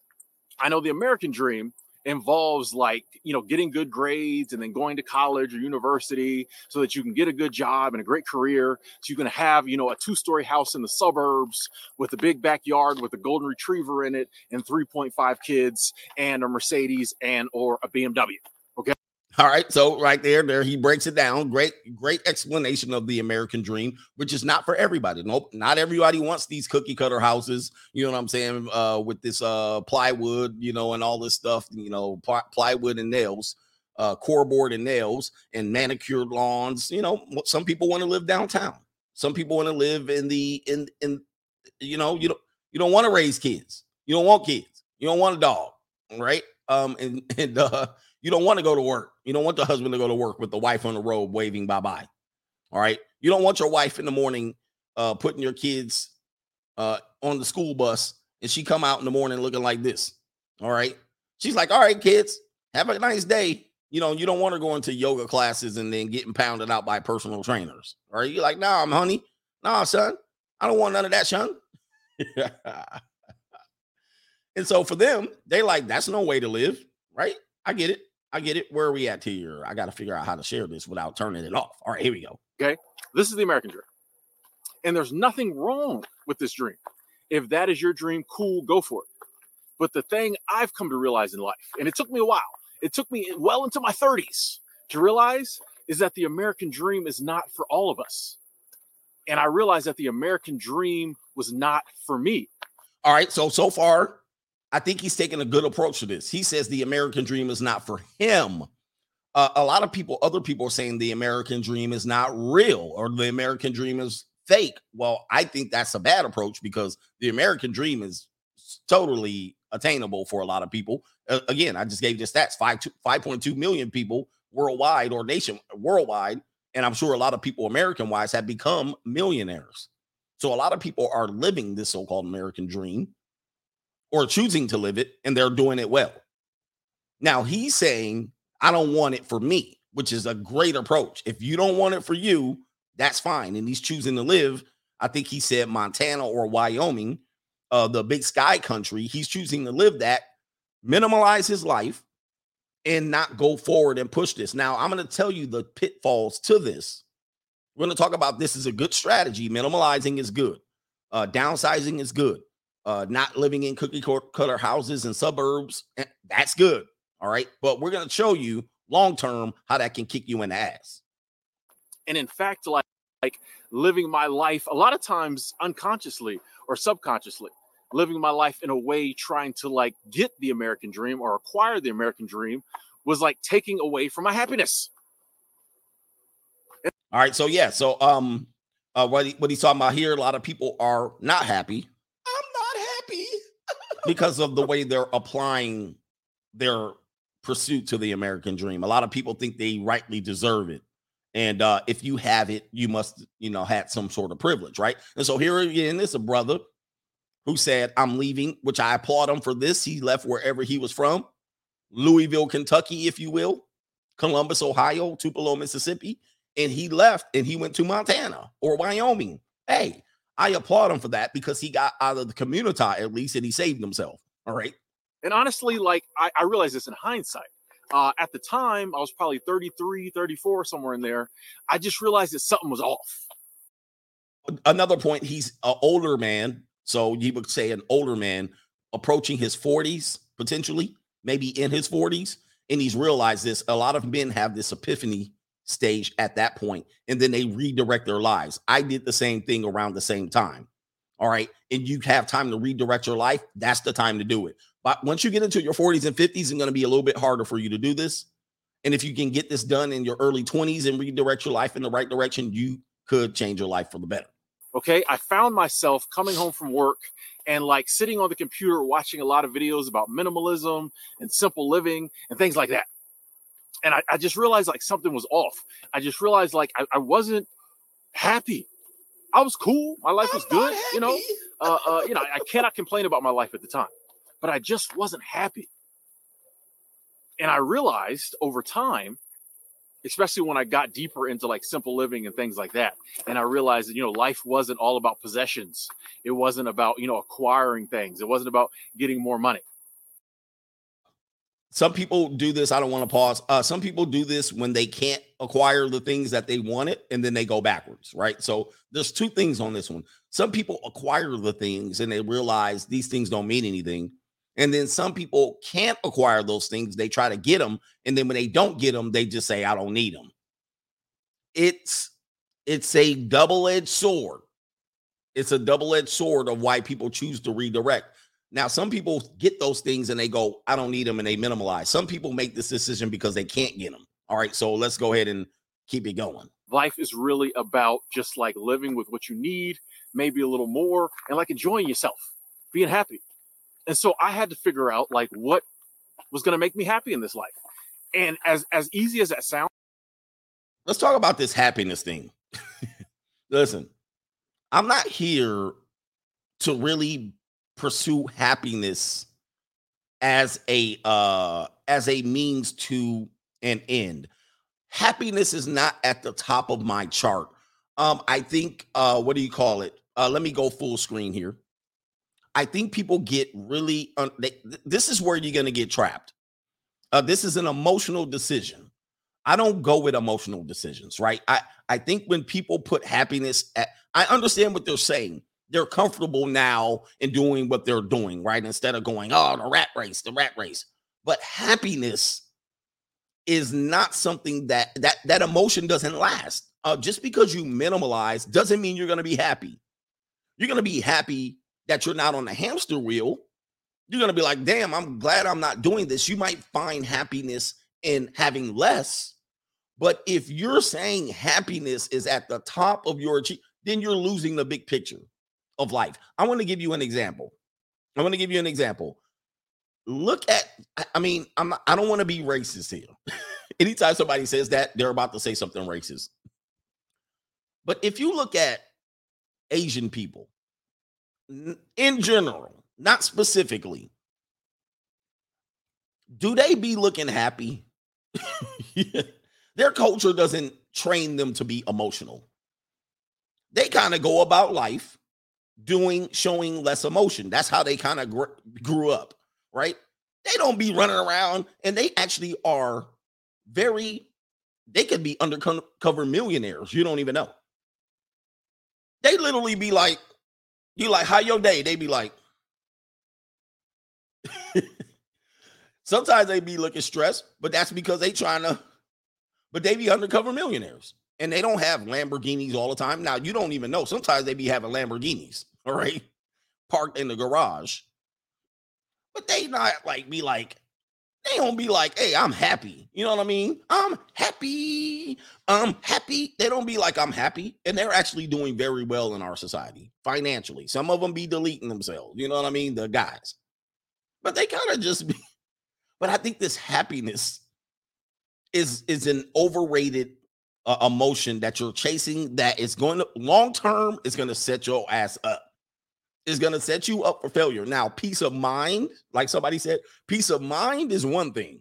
I know the American dream involves like, you know, getting good grades and then going to college or university so that you can get a good job and a great career. So you can have, you know, a two story house in the suburbs with a big backyard with a golden retriever in it and 3.5 kids and a Mercedes and or a BMW. All right, so right there, there he breaks it down. Great, great explanation of the American dream, which is not for everybody. Nope, not everybody wants these cookie cutter houses. You know what I'm saying? Uh, with this uh plywood, you know, and all this stuff. You know, ply- plywood and nails, uh, core board and nails, and manicured lawns. You know, some people want to live downtown. Some people want to live in the in in. You know, you don't you don't want to raise kids. You don't want kids. You don't want a dog, right? Um, and and uh you don't want to go to work. You don't want the husband to go to work with the wife on the road waving bye bye. All right. You don't want your wife in the morning uh, putting your kids uh, on the school bus and she come out in the morning looking like this. All right. She's like, all right, kids, have a nice day. You know, you don't want her going to yoga classes and then getting pounded out by personal trainers. All right. You're like, nah, I'm honey. Nah, son. I don't want none of that, son. and so for them, they like, that's no way to live. Right. I get it. I get it. Where are we at here? I got to figure out how to share this without turning it off. All right, here we go. Okay. This is the American dream. And there's nothing wrong with this dream. If that is your dream, cool, go for it. But the thing I've come to realize in life, and it took me a while, it took me well into my 30s to realize is that the American dream is not for all of us. And I realized that the American dream was not for me. All right. So, so far, I think he's taking a good approach to this. He says the American dream is not for him. Uh, a lot of people, other people are saying the American dream is not real or the American dream is fake. Well, I think that's a bad approach because the American dream is totally attainable for a lot of people. Uh, again, I just gave you stats 5 5.2 million people worldwide or nation worldwide. And I'm sure a lot of people, American wise, have become millionaires. So a lot of people are living this so called American dream or choosing to live it, and they're doing it well. Now he's saying, I don't want it for me, which is a great approach. If you don't want it for you, that's fine. And he's choosing to live, I think he said Montana or Wyoming, uh, the big sky country. He's choosing to live that, minimalize his life, and not go forward and push this. Now, I'm going to tell you the pitfalls to this. We're going to talk about this is a good strategy. Minimalizing is good. Uh, downsizing is good uh, not living in cookie cutter houses and suburbs. Eh, that's good. All right. But we're going to show you long term how that can kick you in the ass. And in fact, like, like living my life a lot of times unconsciously or subconsciously, living my life in a way trying to like get the American dream or acquire the American dream was like taking away from my happiness. All right. So, yeah. So, um, uh, what, he, what he's talking about here, a lot of people are not happy because of the way they're applying their pursuit to the American dream. A lot of people think they rightly deserve it. And uh, if you have it, you must, you know, had some sort of privilege, right? And so here again is a brother who said, I'm leaving, which I applaud him for this. He left wherever he was from, Louisville, Kentucky, if you will, Columbus, Ohio, Tupelo, Mississippi. And he left and he went to Montana or Wyoming. Hey, I applaud him for that because he got out of the community at least and he saved himself. All right. And honestly, like I, I realize this in hindsight. Uh, at the time, I was probably 33, 34, somewhere in there. I just realized that something was off. Another point, he's an older man. So you would say an older man approaching his 40s, potentially, maybe in his 40s. And he's realized this. A lot of men have this epiphany stage at that point and then they redirect their lives. I did the same thing around the same time. All right. And you have time to redirect your life. That's the time to do it. But once you get into your 40s and 50s, it's going to be a little bit harder for you to do this. And if you can get this done in your early 20s and redirect your life in the right direction, you could change your life for the better. Okay. I found myself coming home from work and like sitting on the computer watching a lot of videos about minimalism and simple living and things like that and I, I, just realized like something was off. I just realized like I, I wasn't happy. I was cool. My life was good. You know, uh, uh, you know, I cannot complain about my life at the time, but I just wasn't happy. And I realized over time especially when I got deeper into like simple living and things like that. And I realized that, you know, life wasn't all about possessions. It wasn't about, you know, acquiring things. It wasn't about getting more money. Some people do this. I don't want to pause. Uh, some people do this when they can't acquire the things that they wanted and then they go backwards, right? So there's two things on this one. Some people acquire the things and they realize these things don't mean anything. And then some people can't acquire those things. They try to get them. And then when they don't get them, they just say, I don't need them. It's it's a double-edged sword. It's a double-edged sword of why people choose to redirect. Now, some people get those things and they go, I don't need them, and they minimalize. Some people make this decision because they can't get them. All right, so let's go ahead and keep it going. Life is really about just like living with what you need, maybe a little more, and like enjoying yourself, being happy. And so I had to figure out like what was going to make me happy in this life. And as as easy as that sounds, let's talk about this happiness thing. Listen, I'm not here to really pursue happiness as a uh as a means to an end. Happiness is not at the top of my chart. Um I think uh what do you call it? Uh let me go full screen here. I think people get really un- they, this is where you're going to get trapped. Uh this is an emotional decision. I don't go with emotional decisions, right? I I think when people put happiness at I understand what they're saying they're comfortable now in doing what they're doing, right? Instead of going, oh, the rat race, the rat race. But happiness is not something that that that emotion doesn't last. Uh, just because you minimalize doesn't mean you're going to be happy. You're going to be happy that you're not on the hamster wheel. You're going to be like, damn, I'm glad I'm not doing this. You might find happiness in having less. But if you're saying happiness is at the top of your achievement, then you're losing the big picture of life. I want to give you an example. I want to give you an example. Look at, I mean, I'm not, I don't want to be racist here. Anytime somebody says that, they're about to say something racist. But if you look at Asian people in general, not specifically, do they be looking happy? Their culture doesn't train them to be emotional. They kind of go about life doing showing less emotion. That's how they kind of gr- grew up, right? They don't be running around and they actually are very they could be undercover millionaires. You don't even know. They literally be like, you like, how your day? They be like, sometimes they be looking stressed, but that's because they trying to, but they be undercover millionaires and they don't have Lamborghinis all the time. Now you don't even know. Sometimes they be having Lamborghinis all right, parked in the garage. But they not like be like, they don't be like, hey, I'm happy. You know what I mean? I'm happy. I'm happy. They don't be like, I'm happy. And they're actually doing very well in our society financially. Some of them be deleting themselves. You know what I mean? The guys. But they kind of just be, but I think this happiness is is an overrated uh, emotion that you're chasing that is going to long term is going to set your ass up is going to set you up for failure. Now, peace of mind, like somebody said, peace of mind is one thing.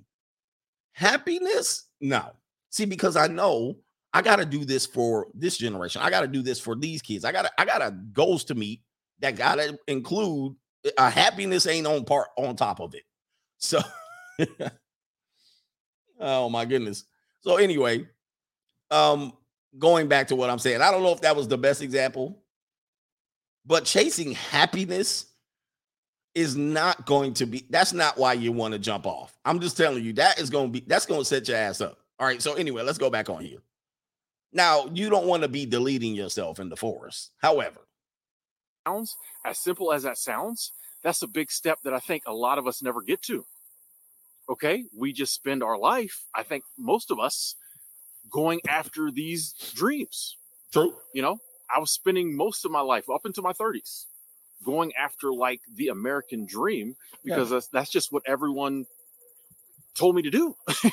Happiness, no. See, because I know I got to do this for this generation. I got to do this for these kids. I got I got to goals to meet that got to include a happiness ain't on part on top of it. So Oh my goodness. So anyway, um going back to what I'm saying. I don't know if that was the best example but chasing happiness is not going to be that's not why you want to jump off. I'm just telling you that is going to be that's going to set your ass up. All right. So anyway, let's go back on here. Now, you don't want to be deleting yourself in the forest. However, sounds as simple as that sounds, that's a big step that I think a lot of us never get to. Okay? We just spend our life, I think most of us going after these dreams. True. You know, I was spending most of my life up into my 30s going after like the American dream because yeah. that's, that's just what everyone told me to do.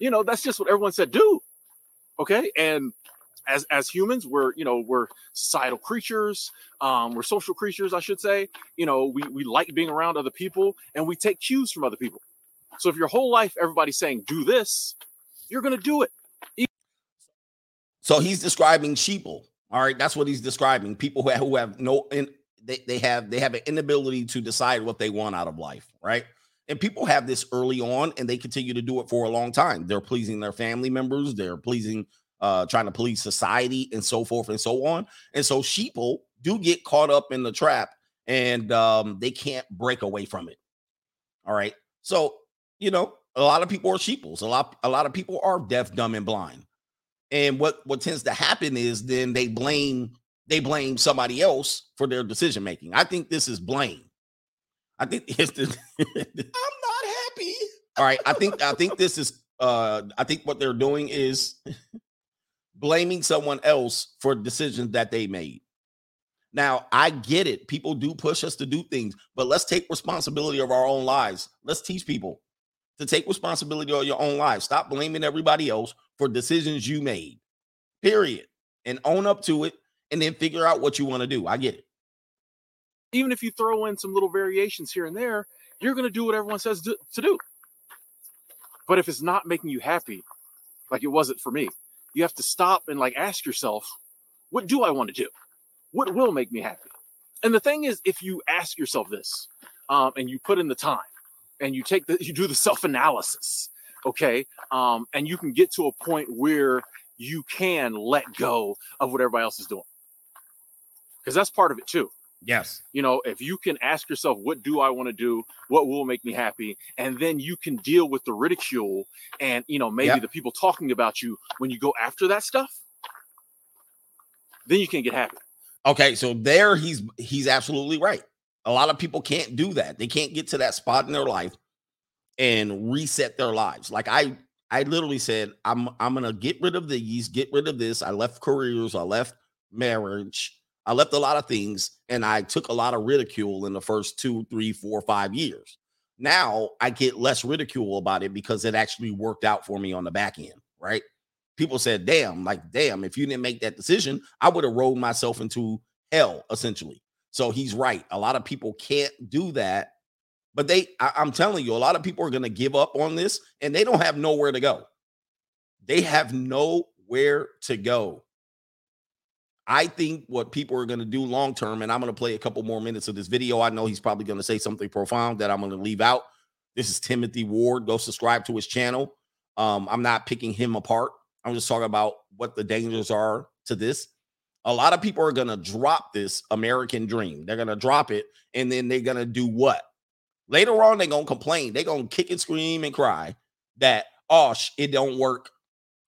you know, that's just what everyone said do. Okay. And as as humans, we're you know we're societal creatures. Um, we're social creatures, I should say. You know, we we like being around other people, and we take cues from other people. So if your whole life everybody's saying do this, you're going to do it. So he's describing sheeple. All right, that's what he's describing. People who have, who have no, in, they, they have they have an inability to decide what they want out of life, right? And people have this early on, and they continue to do it for a long time. They're pleasing their family members, they're pleasing, uh, trying to please society, and so forth and so on. And so sheeple do get caught up in the trap, and um, they can't break away from it. All right, so you know, a lot of people are sheeples. A lot, a lot of people are deaf, dumb, and blind. And what what tends to happen is then they blame they blame somebody else for their decision making. I think this is blame. I think it's the I'm not happy. all right. I think I think this is uh I think what they're doing is blaming someone else for decisions that they made. Now, I get it. People do push us to do things, but let's take responsibility of our own lives. Let's teach people to take responsibility of your own life. Stop blaming everybody else for decisions you made. Period. And own up to it and then figure out what you want to do. I get it. Even if you throw in some little variations here and there, you're going to do what everyone says to, to do. But if it's not making you happy, like it wasn't for me, you have to stop and like ask yourself, what do I want to do? What will make me happy? And the thing is, if you ask yourself this um, and you put in the time and you take the, you do the self analysis, okay, um, and you can get to a point where you can let go of what everybody else is doing. Because that's part of it too. Yes. You know, if you can ask yourself, what do I want to do? What will make me happy? And then you can deal with the ridicule and, you know, maybe Yep. the people talking about you when you go after that stuff, then you can get happy. Okay, so there he's he's absolutely right. A lot of people can't do that. They can't get to that spot in their life and reset their lives. Like I I literally said I'm I'm to get rid of these, get rid of this. I left careers, I left marriage, I left a lot of things and I took a lot of ridicule in the first two, three, four, five years. Now I get less ridicule about it because it actually worked out for me on the back end, right? People said, damn, like, damn, if you didn't make that decision, I would have rolled myself into hell, essentially. So he's right. A lot of people can't do that. But they, I, I'm telling you, a lot of people are going to give up on this and they don't have nowhere to go. They have nowhere to go. I think what people are going to do long term, and I'm going to play a couple more minutes of this video. I know he's probably going to say something profound that I'm going to leave out. This is Timothy Ward. Go subscribe to his channel. Um, I'm not picking him apart. I'm just talking about what the dangers are to this. A lot of people are going to drop this American dream. They're going to drop it, and then they're going to do what? Later on, they're going to complain. They're going to kick and scream and cry that, oh, it don't work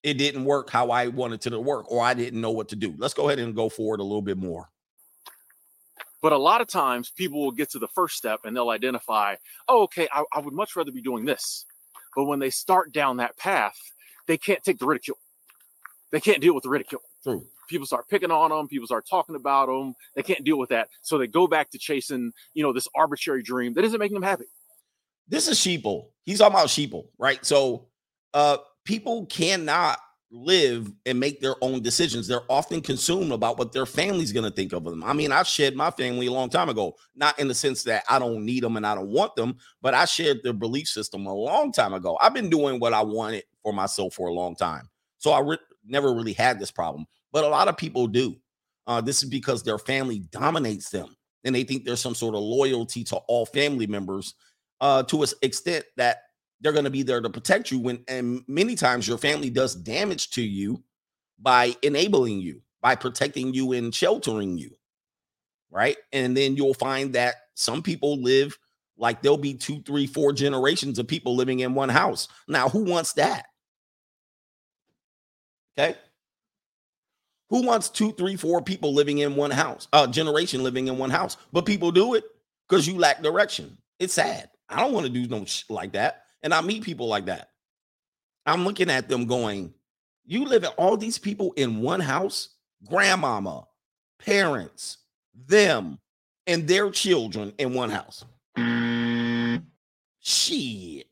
it didn't work how I wanted it to work, or I didn't know what to do. Let's go ahead and go forward a little bit more. But a lot of times people will get to the first step and they'll identify, oh, okay, I, I would much rather be doing this. But when they start down that path, they can't take the ridicule. They can't deal with the ridicule. True. People start picking on them. People start talking about them. They can't deal with that. So they go back to chasing, you know, this arbitrary dream that isn't making them happy. This is sheeple. He's talking about sheeple, right? So uh people cannot live and make their own decisions. They're often consumed about what their family's going to think of them. I mean, I shed my family a long time ago, not in the sense that I don't need them and I don't want them, but I shared their belief system a long time ago. I've been doing what I wanted for myself for a long time. So I re- never really had this problem, but a lot of people do. Uh, this is because their family dominates them and they think there's some sort of loyalty to all family members uh, to an extent that they're going to be there to protect you when and many times your family does damage to you by enabling you by protecting you and sheltering you right? And then you'll find that some people live like there'll be two three four generations of people living in one house. Now who wants that? Okay who wants two three four people living in one house a uh, generation living in one house but people do it because you lack direction it's sad i don't want to do no shit like that and I meet people like that. I'm looking at them going, You live all these people in one house, grandmama, parents, them, and their children in one house. Shit.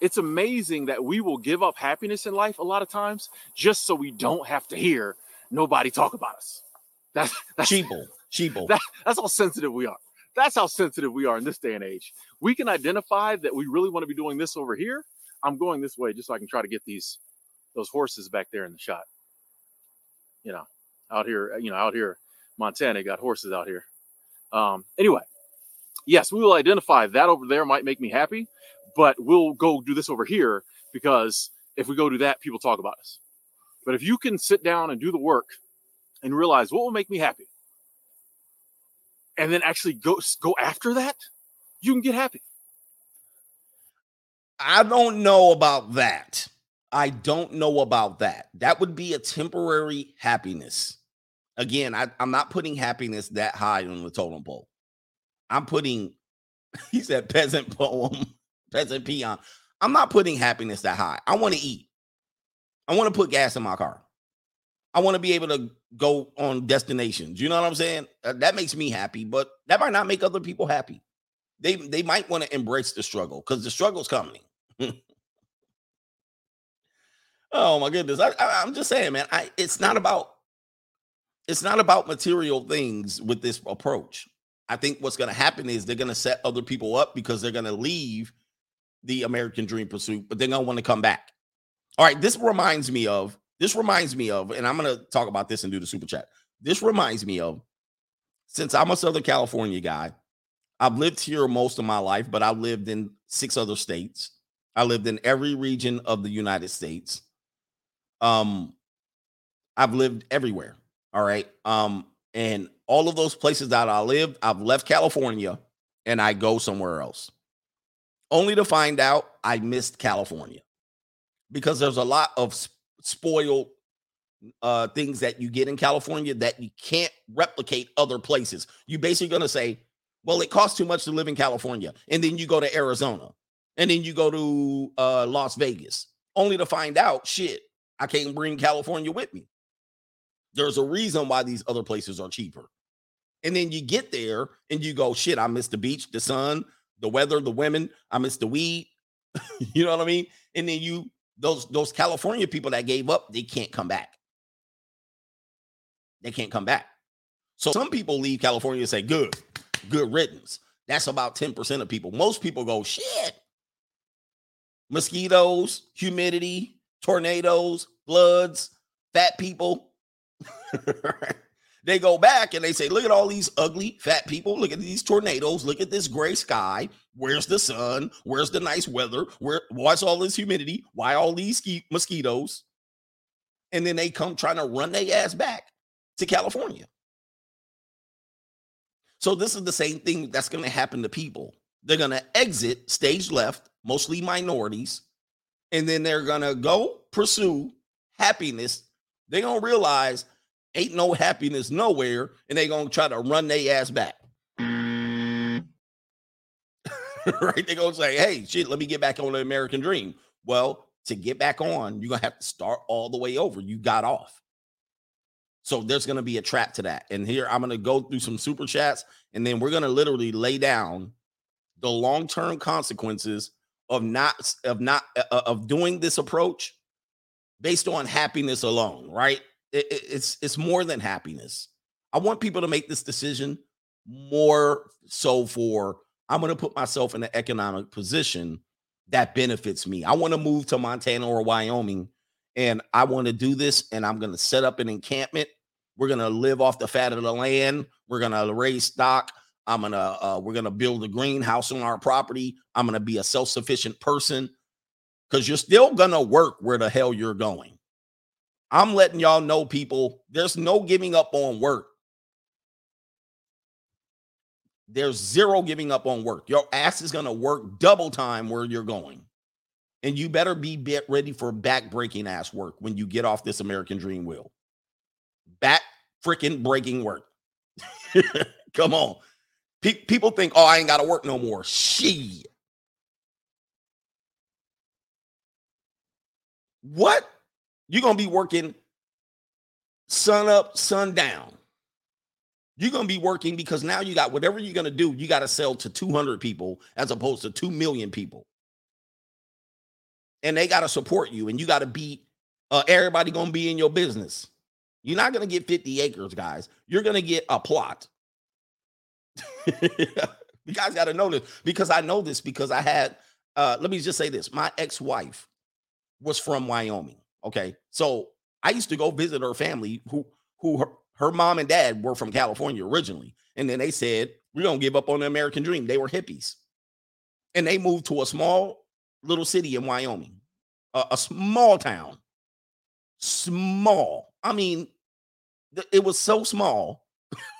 It's amazing that we will give up happiness in life a lot of times just so we don't have to hear nobody talk about us. That's that's Sheeple. Sheeple. that, that's how sensitive we are. That's how sensitive we are in this day and age. We can identify that we really want to be doing this over here, I'm going this way just so I can try to get these those horses back there in the shot. You know, out here, you know, out here, Montana got horses out here. Um, anyway, yes, we will identify that over there might make me happy, but we'll go do this over here because if we go do that, people talk about us. But if you can sit down and do the work and realize what will make me happy, and then actually go go after that, you can get happy. I don't know about that. I don't know about that. That would be a temporary happiness. Again, I, am not putting happiness that high on the totem pole. I'm putting, he said, peasant poem, peasant peon. I'm not putting happiness that high. I want to eat. I want to put gas in my car. I want to be able to go on destinations. You know what I'm saying? Uh, that makes me happy, but that might not make other people happy. They they might want to embrace the struggle because the struggle's coming. oh my goodness! I, I, I'm just saying, man. I it's not about it's not about material things with this approach. I think what's going to happen is they're going to set other people up because they're going to leave the American dream pursuit, but they're going to want to come back. All right, this reminds me of this reminds me of, and I'm going to talk about this and do the super chat. This reminds me of since I'm a Southern California guy, I've lived here most of my life, but I lived in six other states. I lived in every region of the United States. Um, I've lived everywhere. All right. Um, and all of those places that I lived, I've left California and I go somewhere else. Only to find out I missed California because there's a lot of spoiled uh things that you get in California that you can't replicate other places. You're basically going to say, well, it costs too much to live in California. And then you go to Arizona. And then you go to uh Las Vegas, only to find out, shit, I can't bring California with me. There's a reason why these other places are cheaper. And then you get there and you go, shit, I miss the beach, the sun, the weather, the women, I miss the weed. you know what I mean? And then you those those California people that gave up, they can't come back. They can't come back. So some people leave California and say, good, good riddance. That's about 10% of people. Most people go, shit. Mosquitoes, humidity, tornadoes, floods, fat people. they go back and they say, look at all these ugly fat people. Look at these tornadoes. Look at this gray sky. Where's the sun? Where's the nice weather? Where why's all this humidity? Why all these ski- mosquitoes? And then they come trying to run their ass back to California. So this is the same thing that's going to happen to people. They're going to exit stage left, mostly minorities, and then they're going to go pursue happiness. They're going to realize ain't no happiness nowhere, and they're going to try to run their ass back. right? They're going to say, hey, shit, let me get back on the American dream. Well, to get back on, you're to have to start all the way over. You got off. So there's going to be a trap to that. And here I'm going to go through some super chats and then we're going to literally lay down the long-term consequences of not of not uh, uh, of doing this approach based on happiness alone, right? It, it, it's it's more than happiness. I want people to make this decision more so for I'm going to put myself in an economic position that benefits me. I want to move to Montana or Wyoming and I want to do this and I'm going to set up an encampment we're gonna live off the fat of the land. We're gonna raise stock. I'm gonna uh, we're gonna build a greenhouse on our property. I'm gonna be a self-sufficient person because you're still gonna work where the hell you're going. I'm letting y'all know, people, there's no giving up on work. There's zero giving up on work. Your ass is gonna work double time where you're going. And you better be ready for back breaking ass work when you get off this American dream wheel back freaking breaking work. Come on. Pe- people think, oh, I ain't got to work no more. She. What? You're going to be working sun up, sun down. You're going to be working because now you got whatever you're going to do, you got to sell to 200 people as opposed to 2 million people. And they got to support you and you got to be, uh, everybody going to be in your business. You're not going to get 50 acres, guys. You're going to get a plot. you guys got to know this because I know this because I had uh, let me just say this: my ex-wife was from Wyoming. Okay, so I used to go visit her family, who who her, her mom and dad were from California originally, and then they said we're gonna give up on the American dream. They were hippies, and they moved to a small little city in Wyoming, a, a small town, small. I mean, th- it was so small.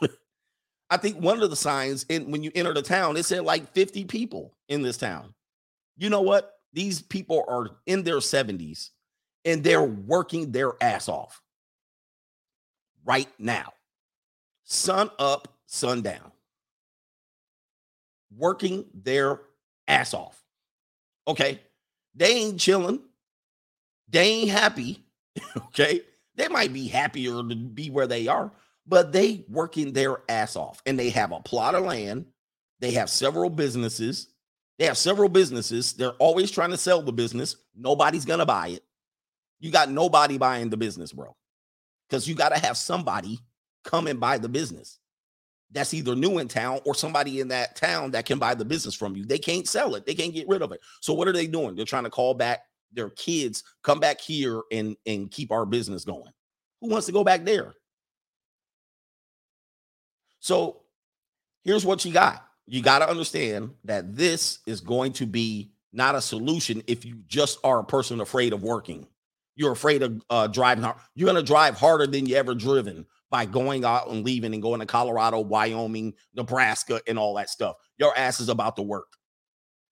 I think one of the signs in when you enter the town, it said like 50 people in this town. You know what? These people are in their 70s and they're working their ass off right now. Sun up, sun down. Working their ass off. Okay. They ain't chilling. They ain't happy. okay. They might be happier to be where they are, but they working their ass off and they have a plot of land. They have several businesses. They have several businesses. They're always trying to sell the business. Nobody's going to buy it. You got nobody buying the business, bro. Because you got to have somebody come and buy the business that's either new in town or somebody in that town that can buy the business from you. They can't sell it. They can't get rid of it. So what are they doing? They're trying to call back their kids, come back here and and keep our business going. Who wants to go back there? So here's what you got. You got to understand that this is going to be not a solution if you just are a person afraid of working. You're afraid of uh, driving hard. You're going to drive harder than you ever driven by going out and leaving and going to Colorado, Wyoming, Nebraska, and all that stuff. Your ass is about to work.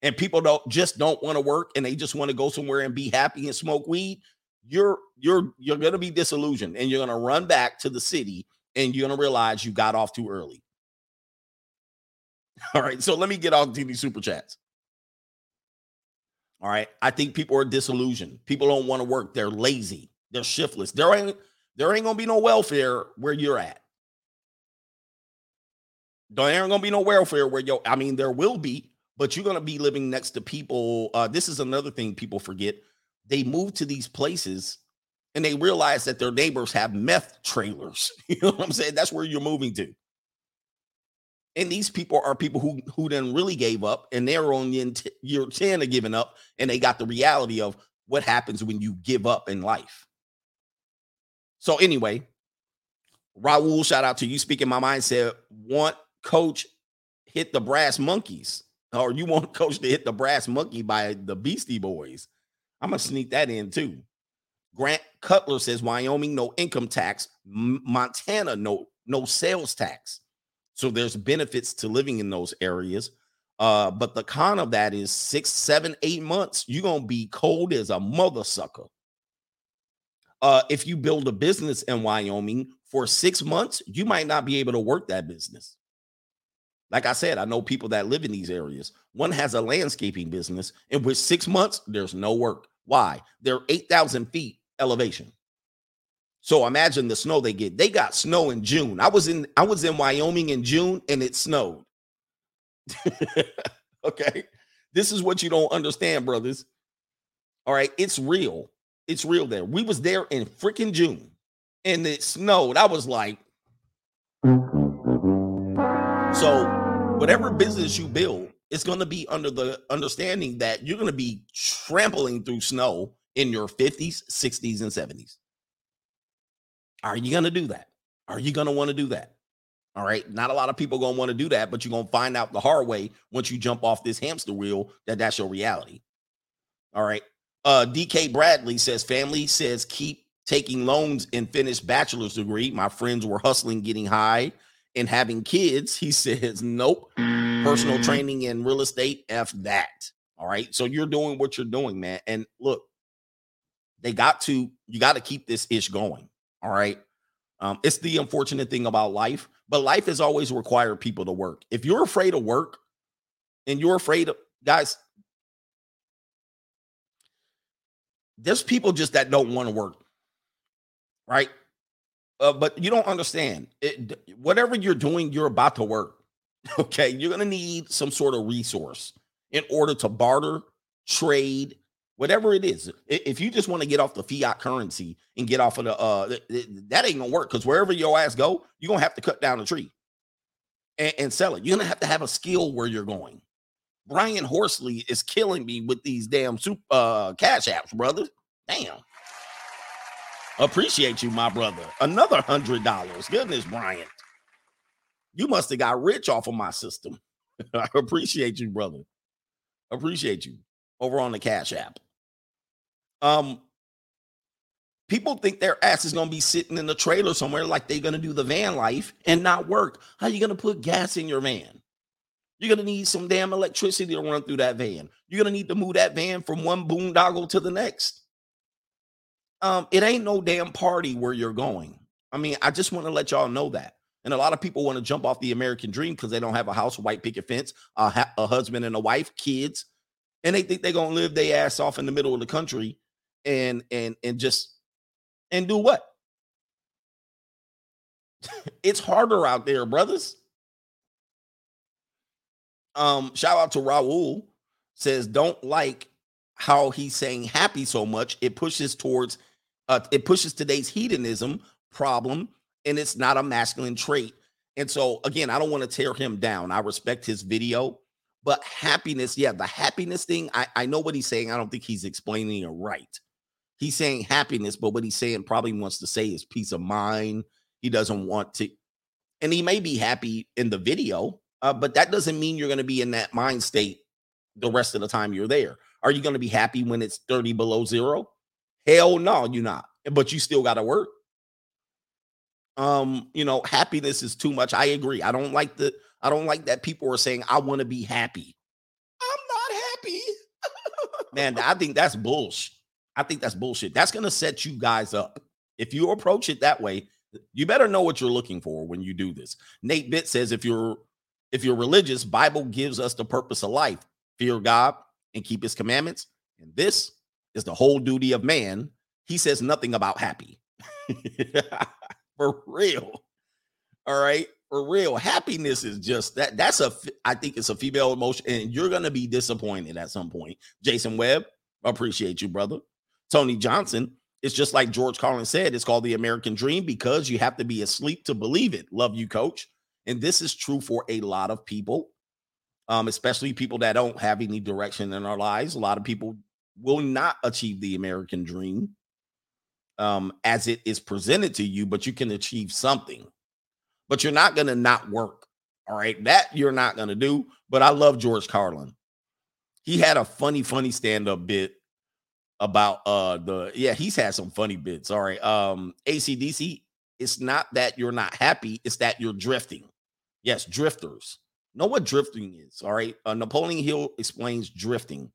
And people don't just don't want to work and they just want to go somewhere and be happy and smoke weed. You're you're you're gonna be disillusioned and you're gonna run back to the city and you're gonna realize you got off too early. All right, so let me get on to these super chats. All right, I think people are disillusioned. People don't want to work. They're lazy. They're shiftless. There ain't there ain't gonna be no welfare where you're at. There ain't gonna be no welfare where yo. I mean, there will be, but you're gonna be living next to people. Uh, this is another thing people forget. They move to these places and they realize that their neighbors have meth trailers. You know what I'm saying? That's where you're moving to. And these people are people who who then really gave up, and they're on the year 10 of giving up, and they got the reality of what happens when you give up in life. So anyway, Raul, shout out to you. Speaking my mind said, want coach hit the brass monkeys, or you want coach to hit the brass monkey by the Beastie Boys. I'm gonna sneak that in too. Grant Cutler says Wyoming no income tax, Montana no no sales tax. So there's benefits to living in those areas. Uh, but the con of that is six, seven, eight months, you're gonna be cold as a mother sucker uh, if you build a business in Wyoming for six months, you might not be able to work that business. Like I said, I know people that live in these areas. One has a landscaping business, in which six months, there's no work. Why? They're 8,000 feet elevation. So imagine the snow they get. They got snow in June. I was in I was in Wyoming in June and it snowed. okay. This is what you don't understand, brothers. All right, it's real. It's real there. We was there in freaking June and it snowed. I was like, so whatever business you build, it's going to be under the understanding that you're going to be trampling through snow in your 50s, 60s, and 70s. Are you going to do that? Are you going to want to do that? All right. Not a lot of people going to want to do that, but you're going to find out the hard way once you jump off this hamster wheel that that's your reality. All right. Uh, DK Bradley says family says keep taking loans and finish bachelor's degree. My friends were hustling, getting high, and having kids. He says nope. Personal Mm. training and real estate, f that. All right, so you're doing what you're doing, man. And look, they got to you got to keep this ish going. All right. Um, it's the unfortunate thing about life, but life has always required people to work. If you're afraid of work and you're afraid of guys, there's people just that don't want to work, right? Uh, but you don't understand it. Whatever you're doing, you're about to work. Okay, you're gonna need some sort of resource in order to barter, trade, whatever it is. If you just want to get off the fiat currency and get off of the uh, th- th- that ain't gonna work because wherever your ass go, you're gonna have to cut down a tree and, and sell it. You're gonna have to have a skill where you're going. Brian Horsley is killing me with these damn super uh, cash apps, brother. Damn. Appreciate you, my brother. Another hundred dollars. Goodness, Brian. You must have got rich off of my system. I appreciate you, brother. Appreciate you over on the Cash App. Um, people think their ass is gonna be sitting in the trailer somewhere like they're gonna do the van life and not work. How you gonna put gas in your van? You're gonna need some damn electricity to run through that van. You're gonna need to move that van from one boondoggle to the next. Um, it ain't no damn party where you're going. I mean, I just want to let y'all know that. And a lot of people want to jump off the American dream because they don't have a house, a white picket fence, a, ha- a husband and a wife, kids, and they think they're gonna live their ass off in the middle of the country and and and just and do what? it's harder out there, brothers. Um, shout out to Raul says, don't like how he's saying happy so much. It pushes towards uh it pushes today's hedonism problem, and it's not a masculine trait. And so again, I don't want to tear him down. I respect his video, but happiness, yeah, the happiness thing, I, I know what he's saying. I don't think he's explaining it right. He's saying happiness, but what he's saying probably wants to say is peace of mind. He doesn't want to, and he may be happy in the video, uh, but that doesn't mean you're going to be in that mind state the rest of the time you're there. Are you going to be happy when it's 30 below zero? Hell no, you're not. But you still got to work. Um, you know, happiness is too much. I agree. I don't like the I don't like that people are saying I want to be happy. I'm not happy. Man, I think that's bullshit. I think that's bullshit. That's going to set you guys up. If you approach it that way, you better know what you're looking for when you do this. Nate Bitt says if you're if you're religious, Bible gives us the purpose of life. Fear God and keep his commandments. And this is the whole duty of man. He says nothing about happy. For real. All right. For real. Happiness is just that. That's a, I think it's a female emotion, and you're going to be disappointed at some point. Jason Webb, appreciate you, brother. Tony Johnson, it's just like George Carlin said, it's called the American dream because you have to be asleep to believe it. Love you, coach. And this is true for a lot of people, um, especially people that don't have any direction in our lives. A lot of people will not achieve the American dream um, as it is presented to you, but you can achieve something. But you're not going to not work. All right. That you're not going to do. But I love George Carlin. He had a funny, funny stand up bit about uh the yeah he's had some funny bits all right um acdc it's not that you're not happy it's that you're drifting. Yes drifters. Know what drifting is all right? Uh, napoleon hill explains drifting.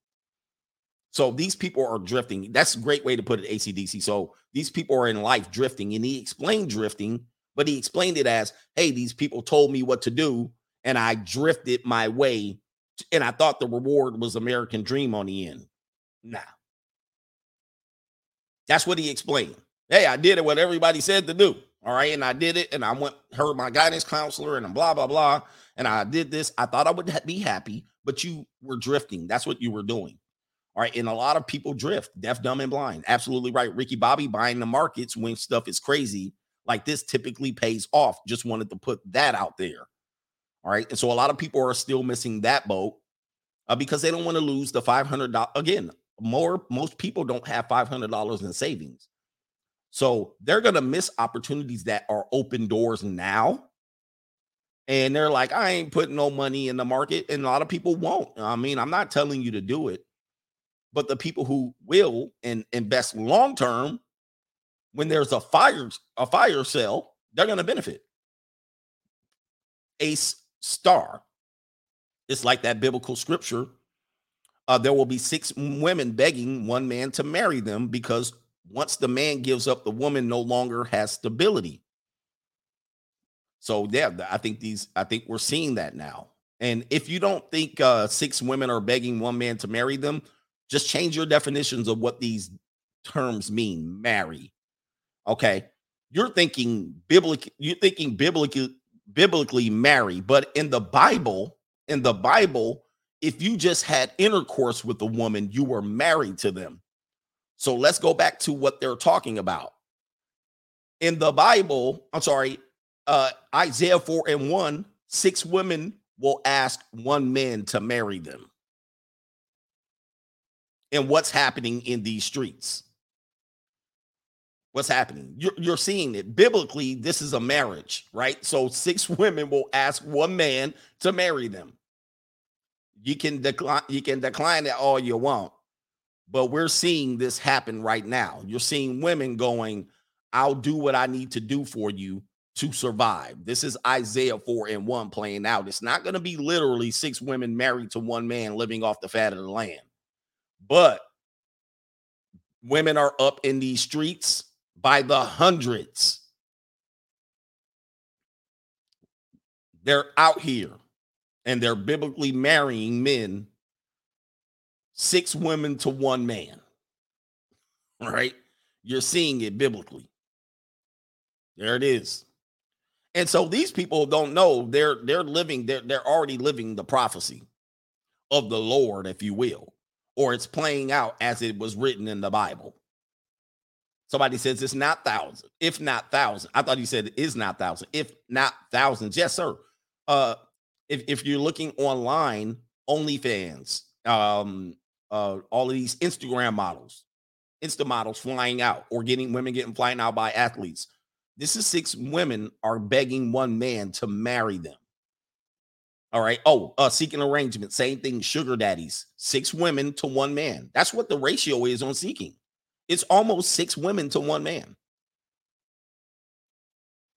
So these people are drifting that's a great way to put it acdc so these people are in life drifting and he explained drifting but he explained it as hey these people told me what to do and i drifted my way and i thought the reward was american dream on the end. Nah that's what he explained. Hey, I did it what everybody said to do. All right. And I did it. And I went, heard my guidance counselor and blah, blah, blah. And I did this. I thought I would be happy, but you were drifting. That's what you were doing. All right. And a lot of people drift, deaf, dumb, and blind. Absolutely right. Ricky Bobby buying the markets when stuff is crazy like this typically pays off. Just wanted to put that out there. All right. And so a lot of people are still missing that boat uh, because they don't want to lose the $500. Again, more most people don't have $500 in savings. So they're going to miss opportunities that are open doors now. And they're like, I ain't putting no money in the market. And a lot of people won't. I mean, I'm not telling you to do it, but the people who will and invest long term, when there's a fire, a fire sale, they're going to benefit. Ace star. It's like that biblical scripture uh, there will be six women begging one man to marry them because once the man gives up, the woman no longer has stability. So yeah, I think these, I think we're seeing that now. And if you don't think uh, six women are begging one man to marry them, just change your definitions of what these terms mean. Marry, okay? You're thinking biblical. you're thinking biblically, biblically marry, but in the Bible, in the Bible, if you just had intercourse with a woman, you were married to them. So let's go back to what they're talking about. In the Bible, I'm sorry, uh, Isaiah 4 and 1, six women will ask one man to marry them. and what's happening in these streets. What's happening? You're, you're seeing it biblically. This is a marriage, right? So six women will ask one man to marry them. You can decline. You can decline it all you want, but we're seeing this happen right now. You're seeing women going, "I'll do what I need to do for you to survive." This is Isaiah four and one playing out. It's not going to be literally six women married to one man living off the fat of the land, but women are up in these streets by the hundreds. They're out here and they're biblically marrying men, six women to one man. Right? You're seeing it biblically. There it is. And so these people don't know they're they're living, they're they're already living the prophecy of the Lord, if you will, or it's playing out as it was written in the Bible. Somebody says it's not thousand, if not thousand. I thought you said it is not thousand, if not thousands. Yes, sir. Uh, if, if you're looking online, OnlyFans, um, uh, all of these Instagram models, Insta models flying out or getting women getting flying out by athletes. This is six women are begging one man to marry them. All right. Oh, uh, seeking arrangement, same thing. Sugar daddies, six women to one man. That's what the ratio is on seeking. It's almost six women to one man.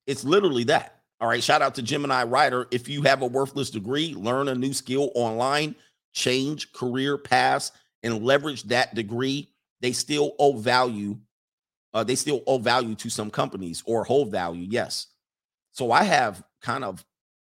It's literally that. All right. Shout out to Gemini Writer. If you have a worthless degree, learn a new skill online, change career paths, and leverage that degree. They still owe value. Uh, they still owe value to some companies or hold value. Yes. So I have kind of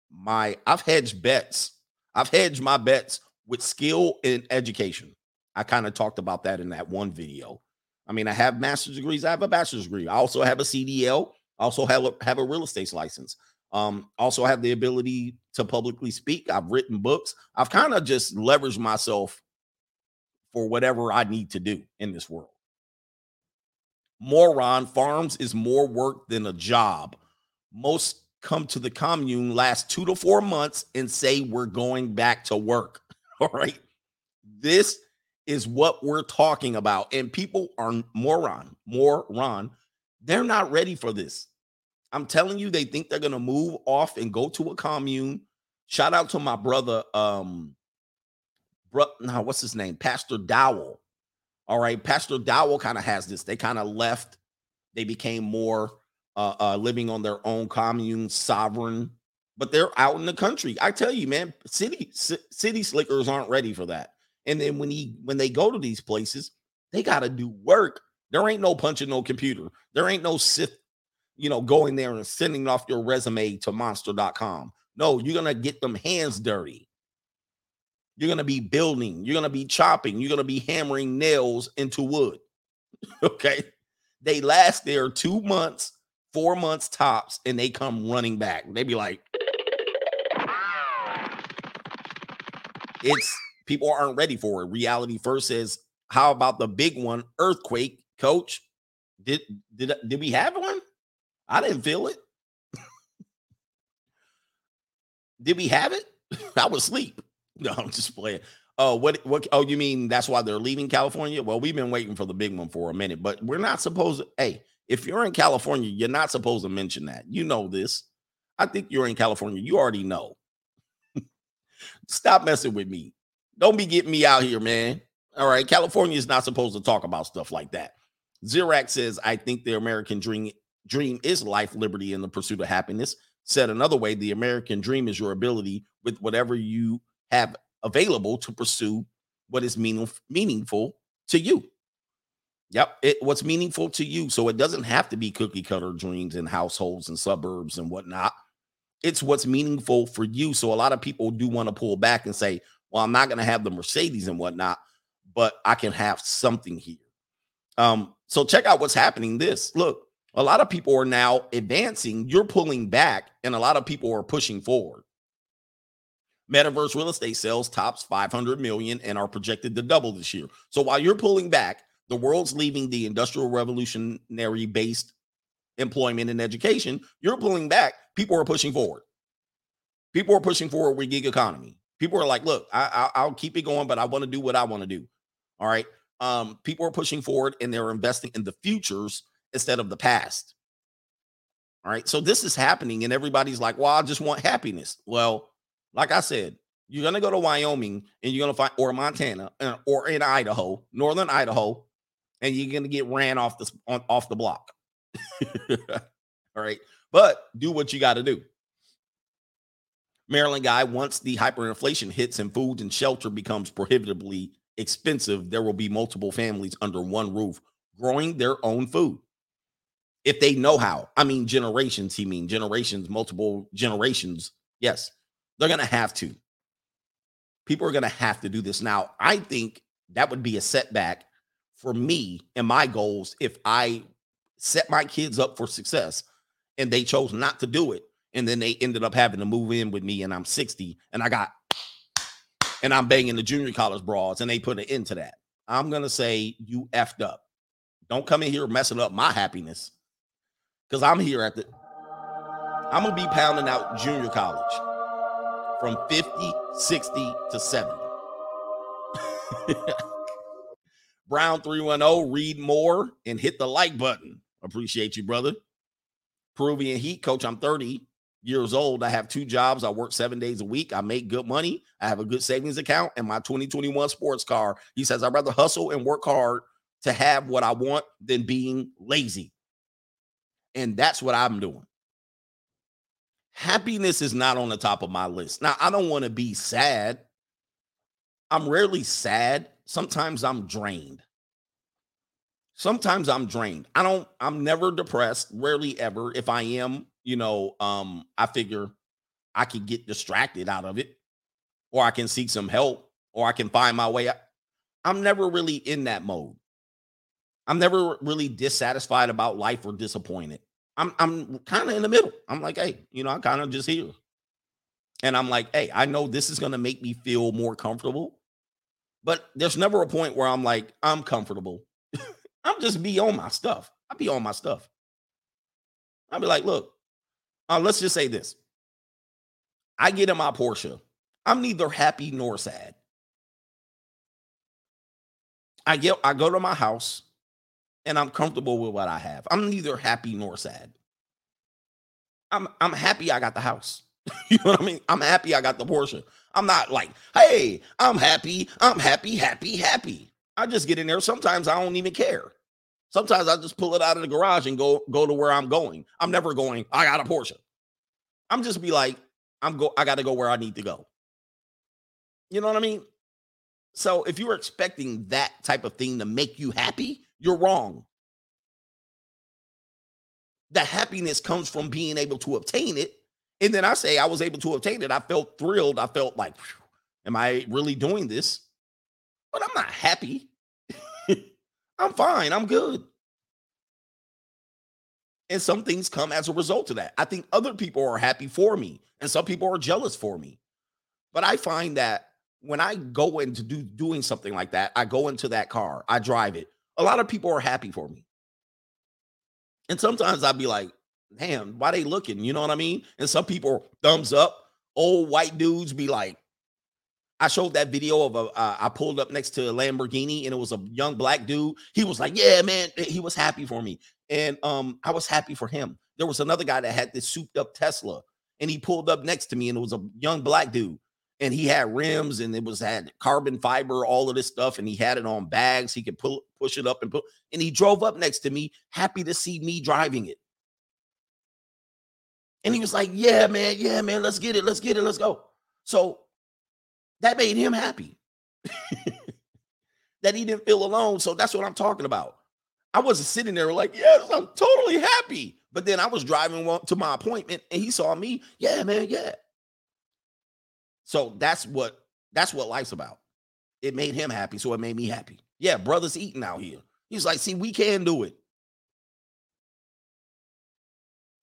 my, I've hedged bets. I've hedged my bets with skill and education. I kind of talked about that in that one video. I mean, I have master's degrees. I have a bachelor's degree. I also have a CDL. I also have a, have a real estate license. Um, also have the ability to publicly speak. I've written books. I've kind of just leveraged myself for whatever I need to do in this world. Moron, farms is more work than a job. Most come to the commune last two to four months and say we're going back to work. All right. This is what we're talking about. And people are moron, moron. They're not ready for this. I'm telling you, they think they're gonna move off and go to a commune. Shout out to my brother, um, bro, now what's his name? Pastor Dowell. All right, Pastor Dowell kind of has this. They kind of left. They became more uh, uh, living on their own commune, sovereign, but they're out in the country. I tell you, man, city c- city slickers aren't ready for that. And then when he when they go to these places, they got to do work. There ain't no punching no computer. There ain't no Sith you know, going there and sending off your resume to monster.com. No, you're going to get them hands dirty. You're going to be building, you're going to be chopping, you're going to be hammering nails into wood. okay. They last there two months, four months tops, and they come running back. They be like, it's people aren't ready for it. Reality first says, how about the big one, earthquake, coach? Did did did we have one? I didn't feel it. Did we have it? I was asleep. No, I'm just playing. Oh, what what oh, you mean that's why they're leaving California? Well, we've been waiting for the big one for a minute, but we're not supposed to. Hey, if you're in California, you're not supposed to mention that. You know this. I think you're in California. You already know. Stop messing with me. Don't be getting me out here, man. All right. California is not supposed to talk about stuff like that. Zirac says, I think the American dream dream is life, liberty, and the pursuit of happiness. Said another way, the American dream is your ability with whatever you have available to pursue what is meaning, meaningful to you. Yep, it what's meaningful to you. So it doesn't have to be cookie cutter dreams in households and suburbs and whatnot. It's what's meaningful for you. So a lot of people do want to pull back and say, "Well, I'm not going to have the Mercedes and whatnot, but I can have something here." Um, so check out what's happening. This look, a lot of people are now advancing. You're pulling back, and a lot of people are pushing forward. Metaverse real estate sales tops 500 million and are projected to double this year. So while you're pulling back, the world's leaving the industrial revolutionary based employment and education. You're pulling back. People are pushing forward. People are pushing forward with gig economy. People are like, look, I, I, I'll keep it going, but I want to do what I want to do. All right. um, people are pushing forward and they're investing in the futures instead of the past. All right. So this is happening, and everybody's like, well, I just want happiness. Well, like I said, you're going to go to Wyoming and you're going to find, or Montana, uh, or in Idaho, northern Idaho, and you're going to get ran off the, on, off the block. All right. But do what you got to do. Maryland guy, once the hyperinflation hits and food and shelter becomes prohibitively expensive, there will be multiple families under one roof growing their own food. If they know how, I mean, generations, he mean generations, multiple generations. Yes, they're going to have to. People are going to have to do this. Now, I think that would be a setback for me and my goals if I set my kids up for success and they chose not to do it. And then they ended up having to move in with me and I'm 60 and I got and I'm banging the junior college broads, and they put an end to that. I'm gonna say you effed up. Don't come in here messing up my happiness. Cause I'm here at the I'm gonna be pounding out junior college from 50, 60 to 70. Brown 310, read more and hit the like button. Appreciate you, brother. Peruvian Heat, coach. I'm 30 years old. I have two jobs. I work seven days a week. I make good money. I have a good savings account and my 2021 sports car. He says, I'd rather hustle and work hard to have what I want than being lazy. And that's what I'm doing. Happiness is not on the top of my list. Now, I don't want to be sad. I'm rarely sad. Sometimes I'm drained. Sometimes I'm drained. I don't, I'm never depressed, rarely ever. If I am, you know, um, I figure I could get distracted out of it, or I can seek some help, or I can find my way. I'm never really in that mode. I'm never really dissatisfied about life or disappointed. I'm I'm kind of in the middle. I'm like, hey, you know, I'm kind of just here. And I'm like, hey, I know this is gonna make me feel more comfortable, but there's never a point where I'm like, I'm comfortable. I'm just be on my stuff. I be on my stuff. I'll be like, look, uh, let's just say this. I get in my Porsche. I'm neither happy nor sad. I get I go to my house and I'm comfortable with what I have. I'm neither happy nor sad. I'm I'm happy I got the house. you know what I mean? I'm happy I got the Porsche. I'm not like, hey, I'm happy, I'm happy, happy, happy. I just get in there. Sometimes I don't even care. Sometimes I just pull it out of the garage and go go to where I'm going. I'm never going, I got a Porsche. I'm just be like, I'm go, I gotta go where I need to go. You know what I mean? So if you're expecting that type of thing to make you happy, you're wrong. The happiness comes from being able to obtain it. And then I say I was able to obtain it. I felt thrilled. I felt like, am I really doing this? But I'm not happy. I'm fine. I'm good. And some things come as a result of that. I think other people are happy for me, and some people are jealous for me. But I find that when I go into do, doing something like that, I go into that car, I drive it. A lot of people are happy for me. And sometimes I'd be like, damn, why they looking? You know what I mean? And some people thumbs up. Old white dudes be like, I showed that video of a. Uh, I pulled up next to a Lamborghini and it was a young black dude. He was like, "Yeah, man," he was happy for me, and um, I was happy for him. There was another guy that had this souped up Tesla, and he pulled up next to me, and it was a young black dude, and he had rims, and it was had carbon fiber, all of this stuff, and he had it on bags. He could pull push it up and put, and he drove up next to me, happy to see me driving it. And he was like, "Yeah, man, yeah, man, let's get it, let's get it, let's go." So that made him happy. that he didn't feel alone. So that's what I'm talking about. I wasn't sitting there like, yes, I'm totally happy. But then I was driving to my appointment and he saw me. Yeah, man, yeah. So that's what that's what life's about. It made him happy, so it made me happy. Yeah, brothers eating out here. He's like, see, we can do it.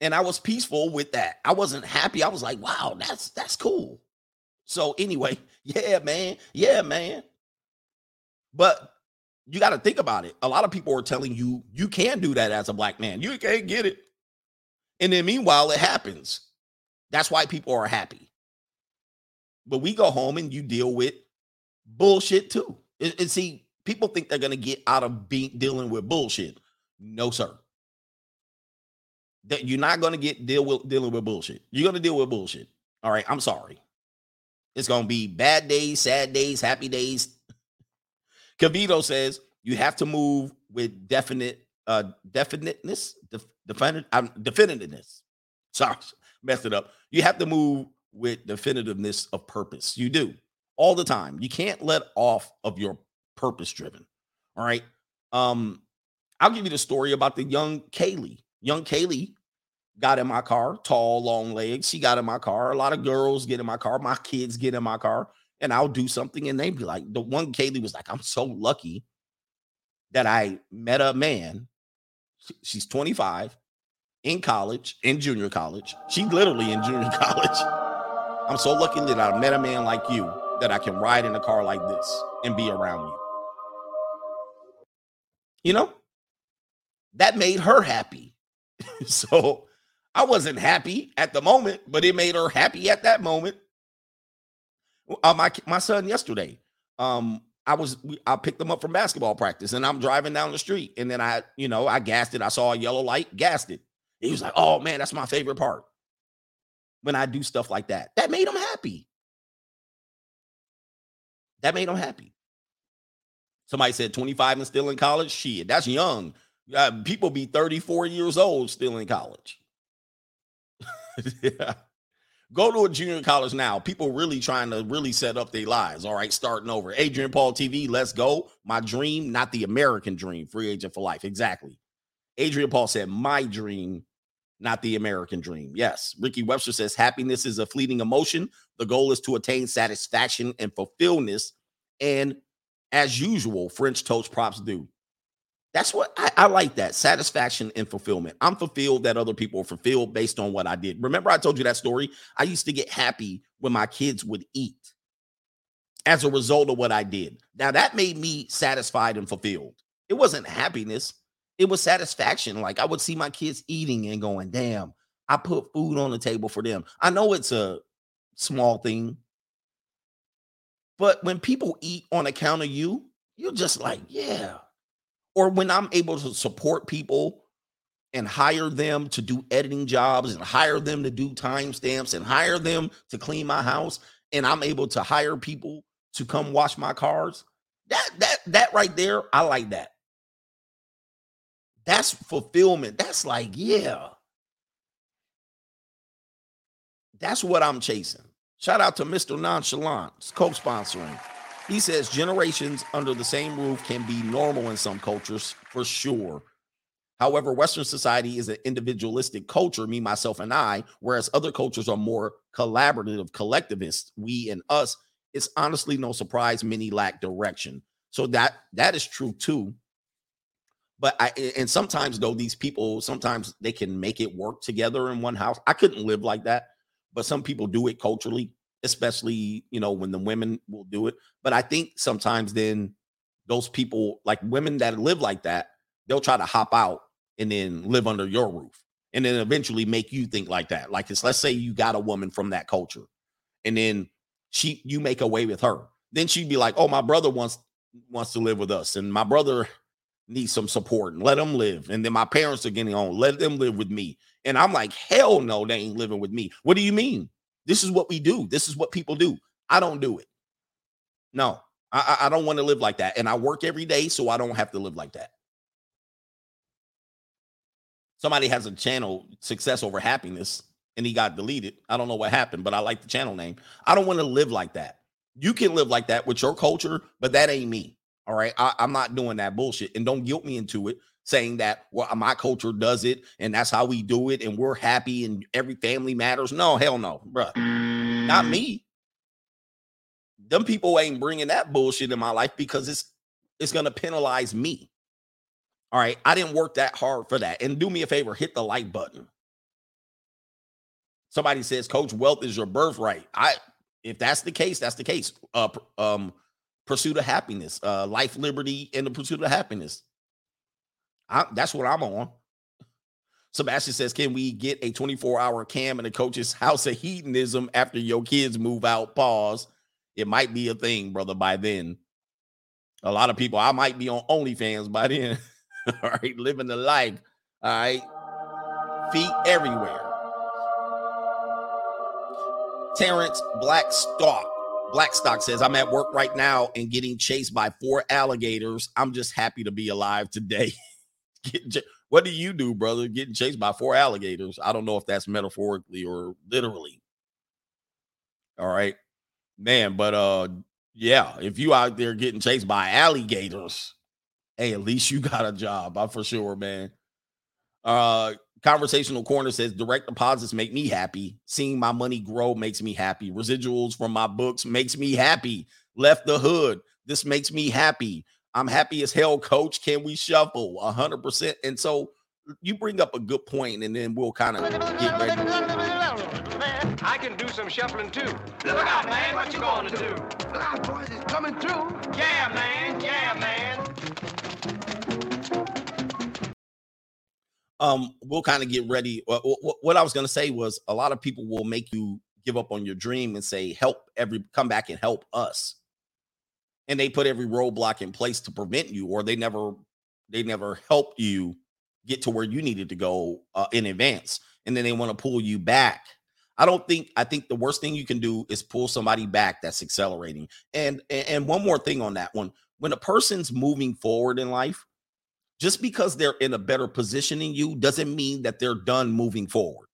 And I was peaceful with that. I wasn't happy. I was like, wow, that's that's cool. So anyway, yeah, man. Yeah, man. But you got to think about it. A lot of people are telling you you can do that as a black man. You can't get it. And then meanwhile, it happens. That's why people are happy. But we go home and you deal with bullshit too. And, and see, People think they're gonna get out of being dealing with bullshit. No, sir. That you're not gonna get deal with dealing with bullshit. You're gonna deal with bullshit. All right. I'm sorry. It's gonna be bad days, sad days, happy days. Cavito says you have to move with definite uh definiteness, def, definite, um, definitiveness. Sorry, messed it up. You have to move with definitiveness of purpose. You do all the time. You can't let off of your purpose driven. All right. Um, I'll give you the story about the young Kaylee. Young Kaylee got in my car, tall, long legs. She got in my car. A lot of girls get in my car. My kids get in my car, and I'll do something, and they be like, the one Kaylee was like, I'm so lucky that I met a man. She's 25 in college, in junior college. She's literally in junior college. I'm so lucky that I met a man like you that I can ride in a car like this and be around you. You know, that made her happy. so I wasn't happy at the moment, but it made her happy at that moment. Uh, my my son yesterday, um, I was I picked him up from basketball practice, and I'm driving down the street, and then I, you know, I gassed it. I saw a yellow light, gassed it. He was like, "Oh man, that's my favorite part." When I do stuff like that, that made him happy. That made him happy. Somebody said 25 and still in college. Shit, that's young. Uh, people be 34 years old still in college. yeah. Go to a junior college now. People really trying to really set up their lives. All right, starting over. Adrian Paul TV, let's go. My dream, not the American dream. Free agent for life. Exactly. Adrian Paul said, My dream, not the American dream. Yes. Ricky Webster says, Happiness is a fleeting emotion. The goal is to attain satisfaction and fulfillment. And as usual, French toast props do. That's what I, I, like that satisfaction and fulfillment. I'm fulfilled that other people are fulfilled based on what I did. Remember, I told you that story? I used to get happy when my kids would eat as a result of what I did. Now, that made me satisfied and fulfilled. It wasn't happiness, it was satisfaction. Like I would see my kids eating and going, damn, I put food on the table for them. I know it's a small thing, but when people eat on account of you, you're just like, yeah or when I'm able to support people and hire them to do editing jobs and hire them to do timestamps and hire them to clean my house and I'm able to hire people to come wash my cars. That that that right there, I like that. That's fulfillment. That's like, yeah. That's what I'm chasing. Shout out to Mr. Nonchalant, co-sponsoring. He says generations under the same roof can be normal in some cultures for sure. However, Western society is an individualistic culture, me, myself, and I, whereas other cultures are more collaborative, collectivist, we and us. It's honestly no surprise many lack direction. So that that is true too. But I and sometimes though these people sometimes they can make it work together in one house. I couldn't live like that, but some people do it culturally especially you know when the women will do it but i think sometimes then those people like women that live like that they'll try to hop out and then live under your roof and then eventually make you think like that like it's let's say you got a woman from that culture and then she you make away with her then she'd be like oh my brother wants wants to live with us and my brother needs some support and let him live and then my parents are getting on let them live with me and i'm like hell no they ain't living with me what do you mean this is what we do. This is what people do. I don't do it. No, I, I don't want to live like that. And I work every day, so I don't have to live like that. Somebody has a channel, Success Over Happiness, and he got deleted. I don't know what happened, but I like the channel name. I don't want to live like that. You can live like that with your culture, but that ain't me. All right. I, I'm not doing that bullshit. And don't guilt me into it saying that well my culture does it and that's how we do it and we're happy and every family matters. No, hell no, bro. Not me. Them people ain't bringing that bullshit in my life because it's it's going to penalize me. All right, I didn't work that hard for that. And do me a favor, hit the like button. Somebody says, "Coach, wealth is your birthright." I if that's the case, that's the case. Uh um pursuit of happiness, uh life, liberty, and the pursuit of happiness. I, that's what I'm on. Sebastian says, Can we get a 24 hour cam in the coach's house of hedonism after your kids move out? Pause. It might be a thing, brother, by then. A lot of people, I might be on OnlyFans by then. All right, living the life. All right, feet everywhere. Terrence Blackstock. Blackstock says, I'm at work right now and getting chased by four alligators. I'm just happy to be alive today. what do you do, brother? Getting chased by four alligators. I don't know if that's metaphorically or literally. All right. Man, but uh yeah, if you out there getting chased by alligators, hey, at least you got a job. I'm for sure, man. Uh Conversational Corner says direct deposits make me happy. Seeing my money grow makes me happy. Residuals from my books makes me happy. Left the hood. This makes me happy. I'm happy as hell, coach. Can we shuffle? 100%. And so you bring up a good point, and then we'll kind of get ready. I can do some shuffling too. Look out, man. What you going to do? Look out, boys. It's coming through. Yeah, man. Yeah, man. um, we'll kind of get ready. What, what I was going to say was a lot of people will make you give up on your dream and say, help every come back and help us. And they put every roadblock in place to prevent you, or they never, they never help you get to where you needed to go uh, in advance. And then they want to pull you back. I don't think, I think the worst thing you can do is pull somebody back that's accelerating. And, and one more thing on that one, when a person's moving forward in life, just because they're in a better position than you doesn't mean that they're done moving forward.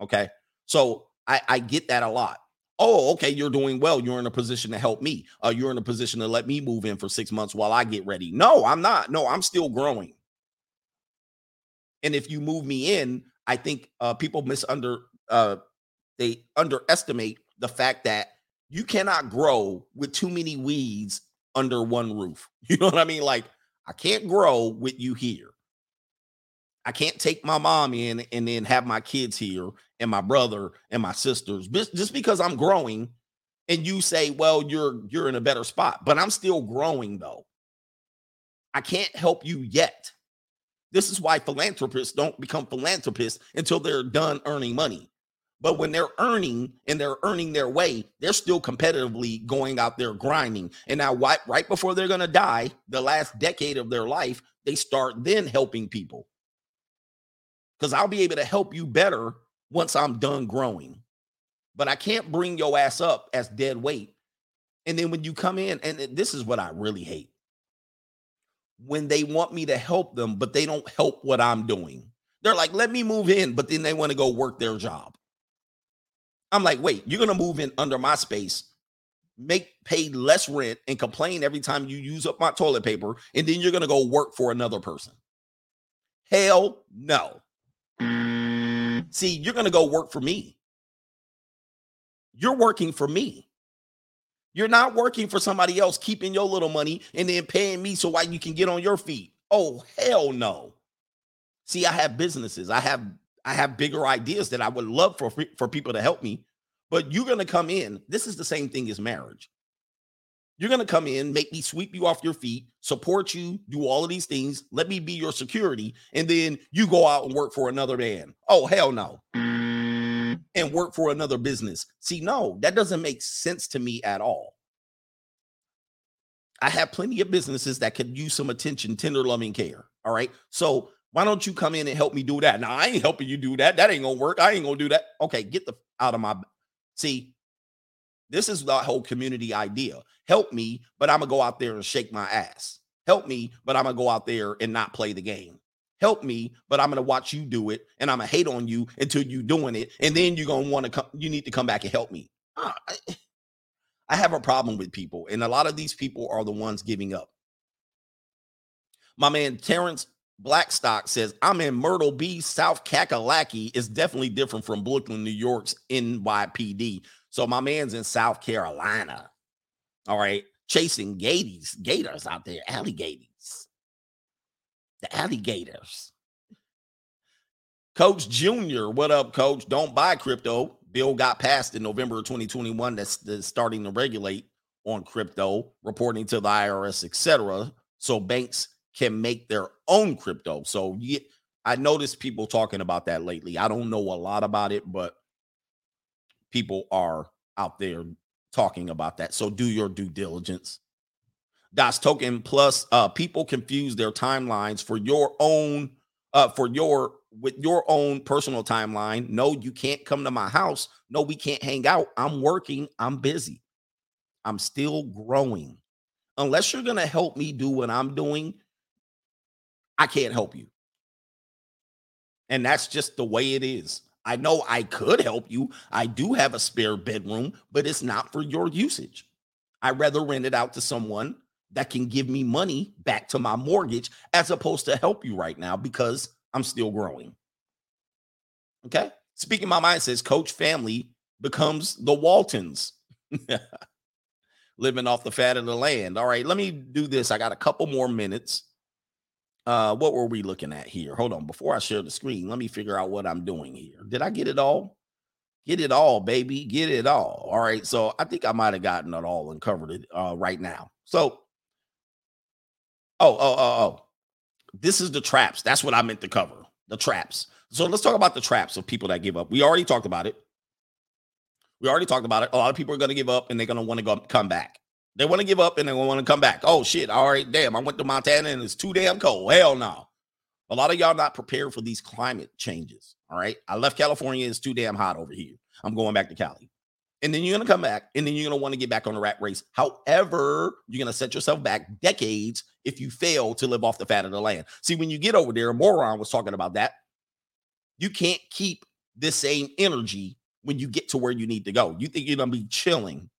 Okay. So I, I get that a lot. Oh, okay, you're doing well. You're in a position to help me. Uh, you're in a position to let me move in for six months while I get ready. No, I'm not. No, I'm still growing. And if you move me in, I think uh, people misunder uh, they underestimate the fact that you cannot grow with too many weeds under one roof. You know what I mean? Like I can't grow with you here. I can't take my mom in and then have my kids here and my brother and my sisters just because I'm growing and you say, "Well, you're you're in a better spot." But I'm still growing though. I can't help you yet. This is why philanthropists don't become philanthropists until they're done earning money. But when they're earning and they're earning their way, they're still competitively going out there grinding. And now, right, right before they're going to die, the last decade of their life, they start then helping people. Because I'll be able to help you better once I'm done growing. But I can't bring your ass up as dead weight. And then when you come in, and this is what I really hate when they want me to help them, but they don't help what I'm doing. They're like, let me move in, but then they want to go work their job. I'm like, wait, you're gonna move in under my space, make pay less rent, and complain every time you use up my toilet paper, and then you're gonna go work for another person. Hell no. See, you're gonna go work for me. You're working for me. You're not working for somebody else, keeping your little money and then paying me so why you can get on your feet. Oh, hell no. See, I have businesses. I have I have bigger ideas that I would love for for people to help me. But you're going to come in. This is the same thing as marriage. You're going to come in, make me sweep you off your feet, support you, do all of these things, let me be your security, and then you go out and work for another man. Oh, hell no. And work for another business. See, no, that doesn't make sense to me at all. I have plenty of businesses that could use some attention, tender loving care. All right. So why don't you come in and help me do that? Now I ain't helping you do that. That ain't gonna work. I ain't gonna do that. Okay, get the out of my see. This is the whole community idea. Help me, but I'm gonna go out there and shake my ass. Help me, but I'm gonna go out there and not play the game. Help me, but I'm gonna watch you do it, and I'm gonna hate on you until you're doing it, and then you're gonna want to come. You need to come back and help me. I have a problem with people, and a lot of these people are the ones giving up. My man Terrence Blackstock says, I'm in Myrtle Beach, South Kakalaki. It's definitely different from Brooklyn, New York's NYPD. So my man's in South Carolina. All right. Chasing gators, gators out there, alligators. The alligators. Coach Junior, what up, coach? Don't buy crypto. Bill got passed in November of 2021 that's, that's starting to regulate on crypto, reporting to the IRS, etc. So banks can make their own crypto. So yeah, I noticed people talking about that lately. I don't know a lot about it, but people are out there talking about that. So do your due diligence. Das token plus uh people confuse their timelines for your own uh for your with your own personal timeline. No, you can't come to my house. No, we can't hang out. I'm working. I'm busy. I'm still growing. Unless you're going to help me do what I'm doing, I can't help you. And that's just the way it is. I know I could help you. I do have a spare bedroom, but it's not for your usage. I'd rather rent it out to someone that can give me money back to my mortgage as opposed to help you right now because I'm still growing. Okay. Speaking my mind says coach family becomes the Waltons. Living off the fat of the land. All right, let me do this. I got a couple more minutes. Uh, what were we looking at here? Hold on. Before I share the screen, let me figure out what I'm doing here. Did I get it all? Get it all, baby. Get it all. All right. So I think I might have gotten it all and covered it uh, right now. So, oh, oh, oh, oh. This is the traps. That's what I meant to cover. The traps. So let's talk about the traps of people that give up. We already talked about it. We already talked about it. A lot of people are going to give up and they're going to want to go come back. They want to give up and they want to come back. Oh shit! All right, damn. I went to Montana and it's too damn cold. Hell no. A lot of y'all not prepared for these climate changes. All right. I left California. It's too damn hot over here. I'm going back to Cali. And then you're going to come back and then you're going to want to get back on the rat race. However, you're going to set yourself back decades if you fail to live off the fat of the land. See, when you get over there, Moron was talking about that. You can't keep the same energy when you get to where you need to go. You think you're to be chilling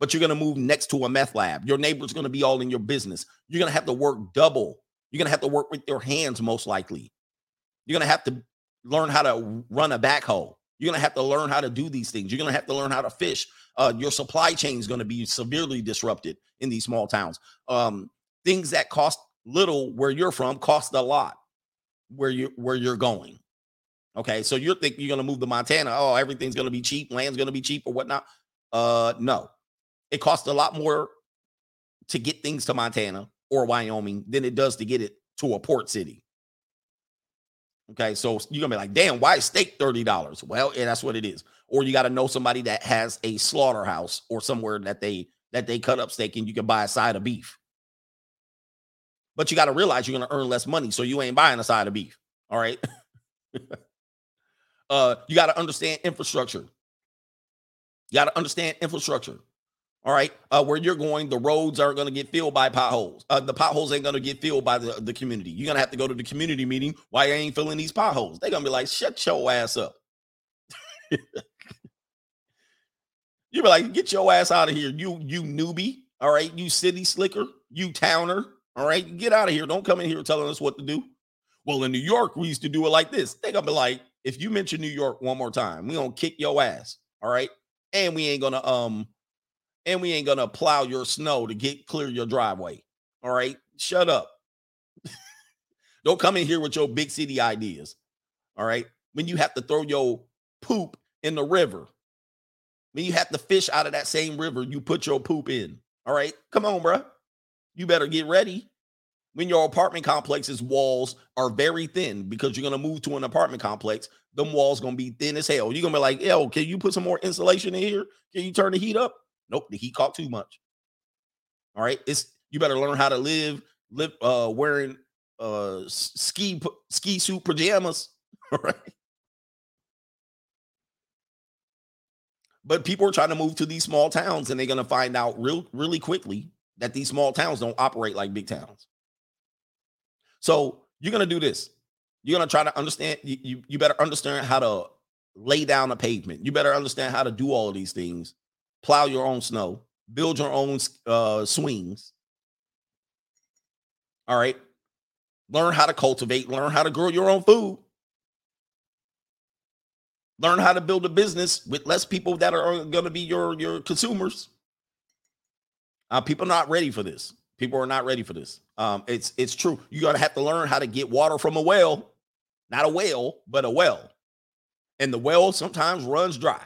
but you're going to move next to a meth lab. Your neighbor's going to be all in your business. You're going to have to work double. You're going to have to work with your hands, most likely. You're going to have to learn how to run a backhoe. You're going to have to learn how to do these things. You're going to have to learn how to fish. Uh, your supply chain is going to be severely disrupted in these small towns. Um, things that cost little where you're from cost a lot where you where you're going. Okay, so you're thinking you're going to move to Montana. Oh, everything's going to be cheap. Land's going to be cheap or whatnot. Uh, no, it costs a lot more to get things to Montana or Wyoming than it does to get it to a port city. Okay, so you're gonna be like, damn, why is steak $30? Well, yeah, that's what it is. Or you got to know somebody that has a slaughterhouse or somewhere that they that they cut up steak and you can buy a side of beef. But you got to realize you're gonna earn less money, so you ain't buying a side of beef. All right. uh, you got to understand infrastructure. You got to understand infrastructure. All right, uh, where you're going, the roads aren't going to get filled by potholes. Uh, the potholes ain't going to get filled by the, the community. You're going to have to go to the community meeting. Why you ain't filling these potholes? They're going to be like, shut your ass up. you be like, get your ass out of here, you you newbie. All right, you city slicker, you towner. All right, get out of here. Don't come in here telling us what to do. Well, in New York, we used to do it like this. They're gonna be like, if you mention New York one more time, we gonna kick your ass. All right, and we ain't gonna um and we ain't gonna plow your snow to get clear your driveway. All right, shut up. Don't come in here with your big city ideas. All right, when you have to throw your poop in the river, when you have to fish out of that same river you put your poop in. All right, come on, bro. You better get ready. When your apartment complex's walls are very thin because you're gonna move to an apartment complex, them walls gonna be thin as hell. You're gonna be like, yo, can you put some more insulation in here? Can you turn the heat up? Nope, the heat caught too much. All right, it's you better learn how to live live uh wearing uh ski ski suit pajamas. All right. But people are trying to move to these small towns and they're to find out real really quickly that these small towns don't operate like big towns. So you're to do this. You're to try to understand you, you you better understand how to lay down a pavement. You better understand how to do all these things plow your own snow, build your own uh, swings. All right. Learn how to cultivate, learn how to grow your own food. Learn how to build a business with less people that are going to be your your consumers. Uh, people are not ready for this. People are not ready for this. Um, it's it's true. You're gonna have to learn how to get water from a well, not a whale, but a well. And the well sometimes runs dry.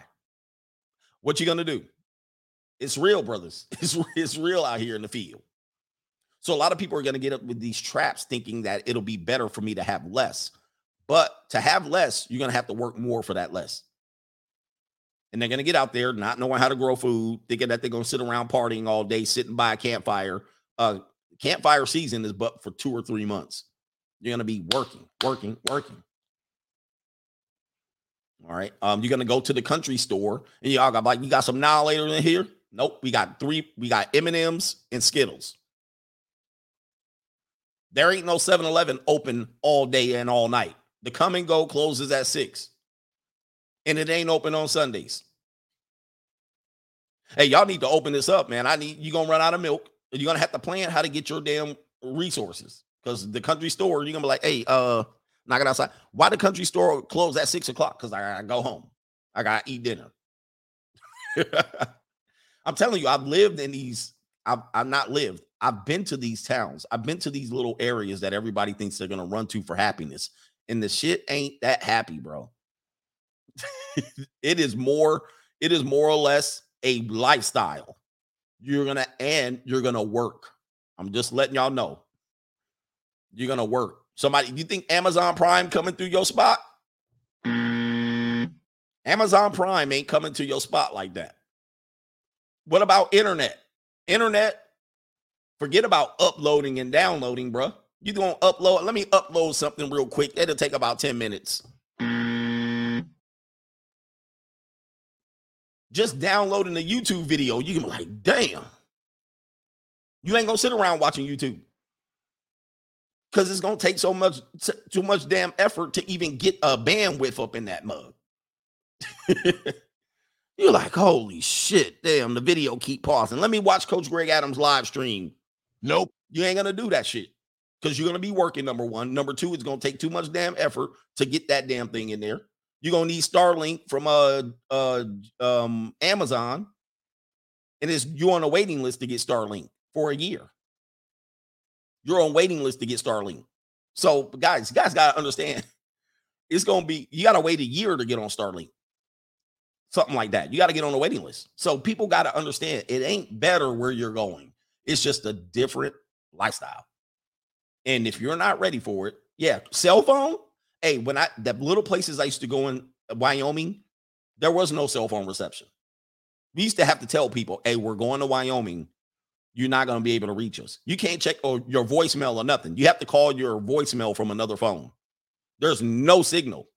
What you gonna do? It's real, brothers. It's, it's real out here in the field. So a lot of people are going to get up with these traps thinking that it'll be better for me to have less. But to have less, you're going to have to work more for that less. And they're going to get out there not knowing how to grow food, thinking that they're going to sit around partying all day, sitting by a campfire, uh campfire season is but for two or three months. You're gonna be working, working, working. All right. Um, you're gonna go to the country store and y'all got like, you got some now in here. Nope, we got three, we got M&Ms and Skittles. There ain't no 7-Eleven open all day and all night. The come and go closes at six. And it ain't open on Sundays. Hey, y'all need to open this up, man. I need you gonna run out of milk. You're gonna have to plan how to get your damn resources. Because the country store, you're gonna be like, hey, uh, knock it outside. Why the country store close at six o'clock? Because I gotta go home. I gotta eat dinner. I'm telling you, I've lived in these. I've, I've not lived. I've been to these towns. I've been to these little areas that everybody thinks they're gonna run to for happiness, and the shit ain't that happy, bro. it is more. It is more or less a lifestyle. You're gonna and you're gonna work. I'm just letting y'all know. You're gonna work. Somebody, you think Amazon Prime coming through your spot? Mm. Amazon Prime ain't coming to your spot like that. What about internet? Internet, forget about uploading and downloading, bro. You gonna upload? Let me upload something real quick. It'll take about 10 minutes. Just downloading a YouTube video, you can be like, damn. You ain't gonna sit around watching YouTube because it's gonna take so much too much damn effort to even get a bandwidth up in that mug. You're like, holy shit, damn, the video keep pausing. Let me watch Coach Greg Adams live stream. Nope, you ain't gonna do that shit. Because you're gonna be working, number one. Number two, it's gonna take too much damn effort to get that damn thing in there. You're gonna need Starlink from uh uh um Amazon. And it's you on a waiting list to get Starlink for a year. You're on waiting list to get Starlink. So, guys, guys got to understand it's to be, you got to wait a year to get on Starlink. Something like that. You got to get on the waiting list. So, people got to understand it ain't better where you're going, it's just a different lifestyle. And if you're not ready for it, yeah, cell phone. Hey, when I, the little places I used to go in uh, Wyoming, there was no cell phone reception. We used to have to tell people, hey, we're going to Wyoming you're not going to be able to reach us. You can't check or your voicemail or nothing. You have to call your voicemail from another phone. There's no signal.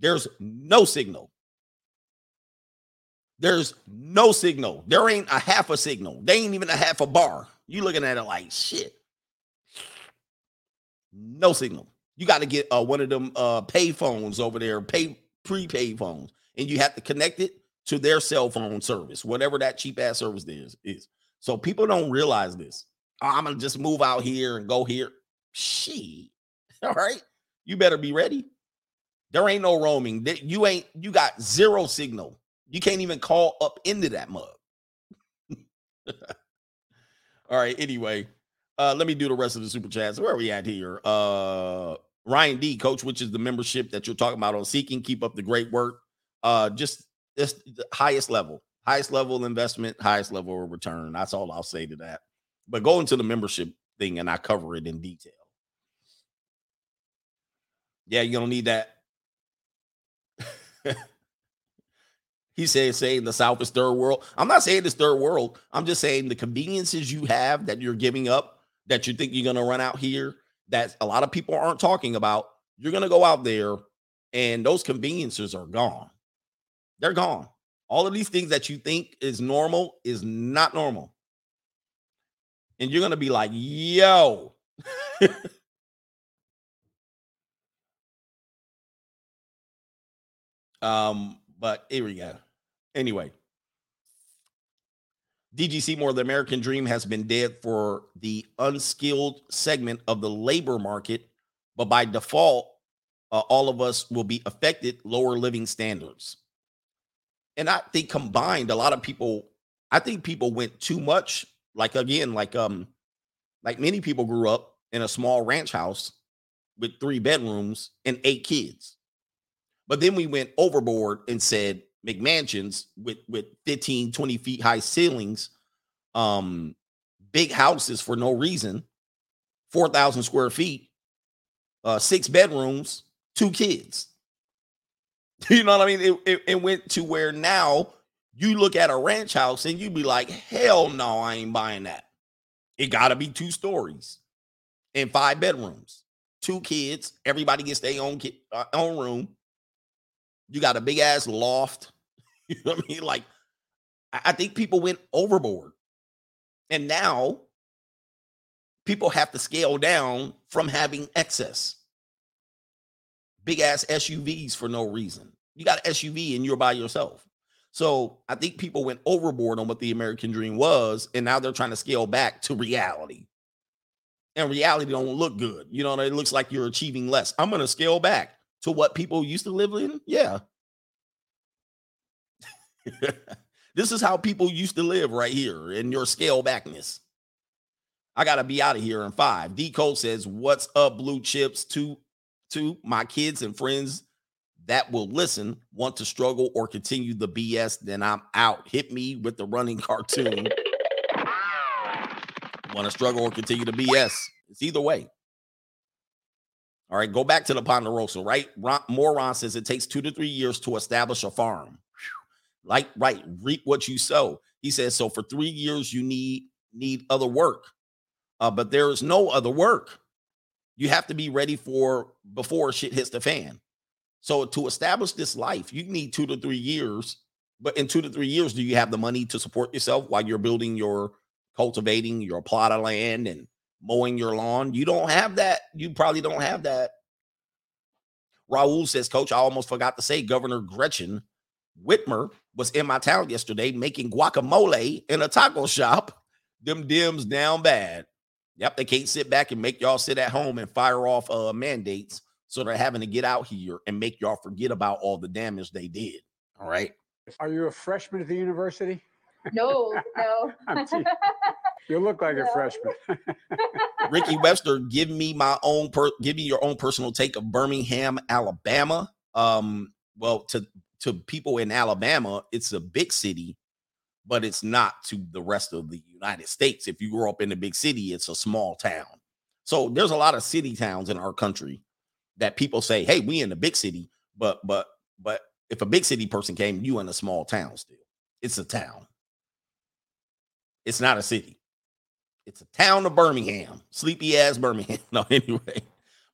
There's no signal. There's no signal. There ain't a half a signal. They ain't even a half a bar. You looking at it like shit. No signal. You got to get uh, one of them uh, pay phones over there, pay prepaid phones, and you have to connect it to their cell phone service, whatever that cheap ass service is. is. So people don't realize this. Oh, I'm gonna just move out here and go here. She, all right. You better be ready. There ain't no roaming. You ain't. You got zero signal. You can't even call up into that mug. all right. Anyway, uh, let me do the rest of the super chats. Where are we at here? Uh, Ryan D, coach, which is the membership that you're talking about on Seeking. Keep up the great work. Uh, just this highest level highest level investment, highest level of return. That's all I'll say to that. But go into the membership thing and I cover it in detail. Yeah, you're gonna need that. he said saying the South is third world. I'm not saying it's third world. I'm just saying the conveniences you have that you're giving up that you think you're gonna run out here that a lot of people aren't talking about. You're gonna go out there and those conveniences are gone. They're gone. All of these things that you think is normal is not normal. And you're going to be like, yo. um, but here we go. Anyway, DG Seymour, the American dream has been dead for the unskilled segment of the labor market, but by default, uh, all of us will be affected lower living standards and I think combined, a lot of people, I think people went too much. Like again, like um, like many people grew up in a small ranch house with three bedrooms and eight kids. But then we went overboard and said McMansions with with 15, 20 feet high ceilings, um, big houses for no reason, 4,000 square feet, uh, six bedrooms, two kids. You know what I mean? It, it, it, went to where now you look at a ranch house and you be like, hell no, I ain't buying that. It got to be two stories and five bedrooms, two kids. Everybody gets their own uh, own room. You got a big ass loft. You know what I mean? Like, I think people went overboard, and now people have to scale down from having excess. Big ass SUVs for no reason. You got an SUV and you're by yourself. So I think people went overboard on what the American dream was, and now they're trying to scale back to reality. And reality don't look good. You know, it looks like you're achieving less. I'm gonna scale back to what people used to live in. Yeah. this is how people used to live right here in your scale backness. I gotta be out of here in five. D Code says, What's up, blue chips? To to my kids and friends that will listen, want to struggle or continue the BS, then I'm out. Hit me with the running cartoon. want to struggle or continue the BS. It's either way. All right, go back to the Ponderosa, right? Ron, Moron says it takes two to three years to establish a farm. Like, right, reap what you sow. He says, so for three years, you need need other work. Uh, but there is no other work. You have to be ready for before shit hits the fan. So to establish this life, you need two to three years. But in two to three years, do you have the money to support yourself while you're building your cultivating your plot of land and mowing your lawn? You don't have that. You probably don't have that. Raul says, Coach, I almost forgot to say Governor Gretchen Whitmer was in my town yesterday making guacamole in a taco shop. Them Dems down bad. Yep, they can't sit back and make y'all sit at home and fire off uh mandates. So they're having to get out here and make y'all forget about all the damage they did. All right. Are you a freshman at the university? No, no. I'm teasing. You look like a freshman. Ricky Webster, give me my own per give me your own personal take of Birmingham, Alabama. Um, well, to to people in Alabama, it's a big city, but it's not to the rest of the United States. If you grew up in a big city, it's a small town. So there's a lot of city towns in our country that people say, "Hey, we in the big city," but but but if a big city person came, you in a small town still. It's a town. It's not a city. It's a town of Birmingham, sleepy ass Birmingham. No, anyway,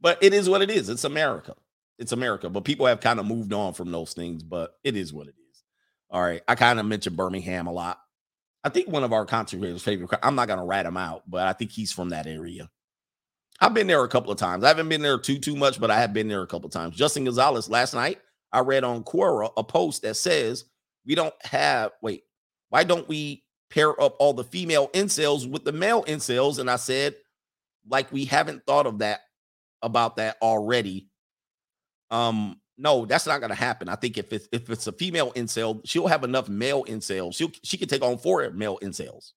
but it is what it is. It's America. It's America. But people have kind of moved on from those things, but it is what it is. All right. I kind of mentioned Birmingham a lot. I think one of our content creators' favorite. I'm not gonna rat him out, but I think he's from that area. I've been there a couple of times. I haven't been there too too much, but I have been there a couple of times. Justin Gonzalez last night. I read on Quora a post that says we don't have. Wait, why don't we pair up all the female incels with the male incels? And I said, like we haven't thought of that about that already. Um, no, that's not gonna happen. I think if it's if it's a female incel, she'll have enough male incels. She'll she can take on four male incels,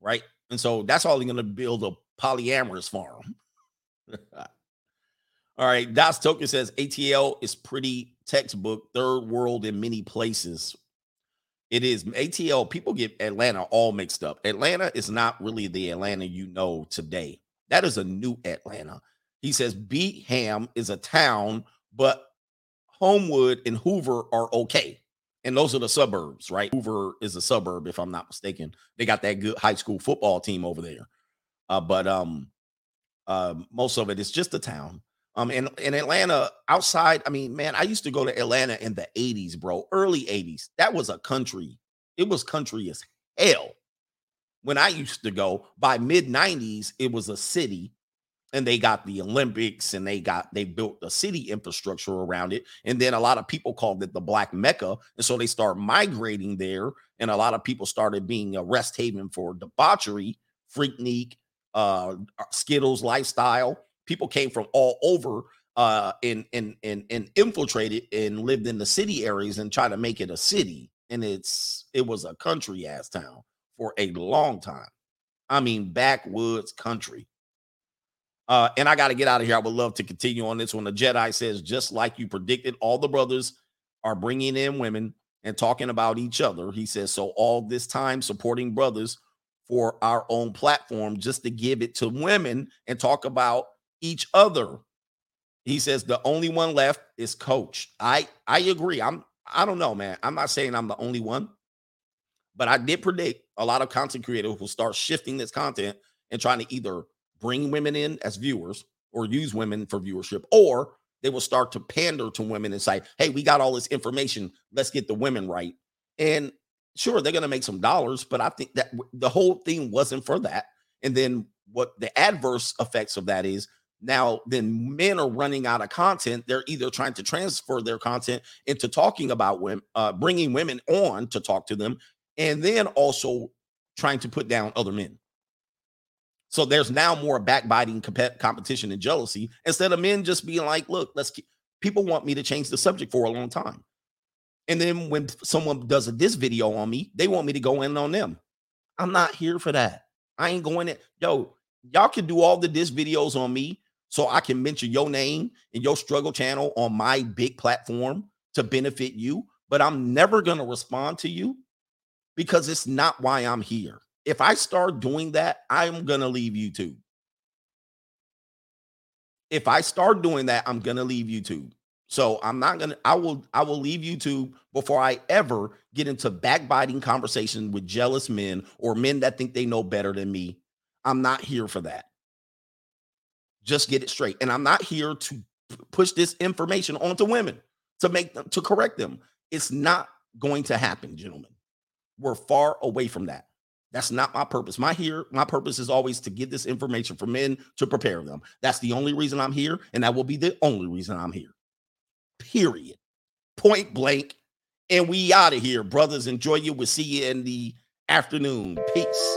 right? And so that's all gonna build a polyamorous farm. all right, Das Token says ATL is pretty textbook, third world in many places. It is ATL. People get Atlanta all mixed up. Atlanta is not really the Atlanta you know today. That is a new Atlanta. He says Beatham is a town, but Homewood and Hoover are okay. And those are the suburbs, right? Hoover is a suburb, if I'm not mistaken. They got that good high school football team over there. Uh, but um, uh, most of it is just a town. Um, and in Atlanta, outside, I mean, man, I used to go to Atlanta in the 80s, bro, early 80s. That was a country. It was country as hell. When I used to go by mid 90s, it was a city and they got the Olympics and they got they built a city infrastructure around it. And then a lot of people called it the Black Mecca. And so they start migrating there. And a lot of people started being a rest haven for debauchery, freaknik, uh, Skittles lifestyle. People came from all over uh and and and and infiltrated and lived in the city areas and tried to make it a city. And it's it was a country ass town for a long time. I mean, backwoods country. Uh, and I got to get out of here. I would love to continue on this one. The Jedi says, just like you predicted, all the brothers are bringing in women and talking about each other. He says, so all this time supporting brothers for our own platform just to give it to women and talk about each other. He says the only one left is coach. I I agree. I'm I don't know, man. I'm not saying I'm the only one, but I did predict a lot of content creators will start shifting this content and trying to either bring women in as viewers or use women for viewership, or they will start to pander to women and say, hey, we got all this information. Let's get the women right. And sure, they're going to make some dollars, but I think that the whole thing wasn't for that. And then what the adverse effects of that is now then men are running out of content they're either trying to transfer their content into talking about women uh, bringing women on to talk to them and then also trying to put down other men so there's now more backbiting comp- competition and jealousy instead of men just being like look let's keep people want me to change the subject for a long time. And then when someone does a this video on me they want me to go in on them. I'm not here for that. I ain't going in yo y'all can do all the diss videos on me so I can mention your name and your struggle channel on my big platform to benefit you, but I'm never going to respond to you because it's not why I'm here. If I start doing that, I'm going to leave YouTube. If I start doing that, I'm going to leave YouTube. So I'm not going to I will I will leave YouTube before I ever get into backbiting conversation with jealous men or men that think they know better than me. I'm not here for that just get it straight. And I'm not here to push this information onto women to make them to correct them. It's not going to happen, gentlemen. We're far away from that. That's not my purpose. My here, my purpose is always to give this information for men to prepare them. That's the only reason I'm here, and that will be the only reason I'm here. Period. Point blank. And we out of here, brothers. Enjoy you. We'll see you in the afternoon. Peace.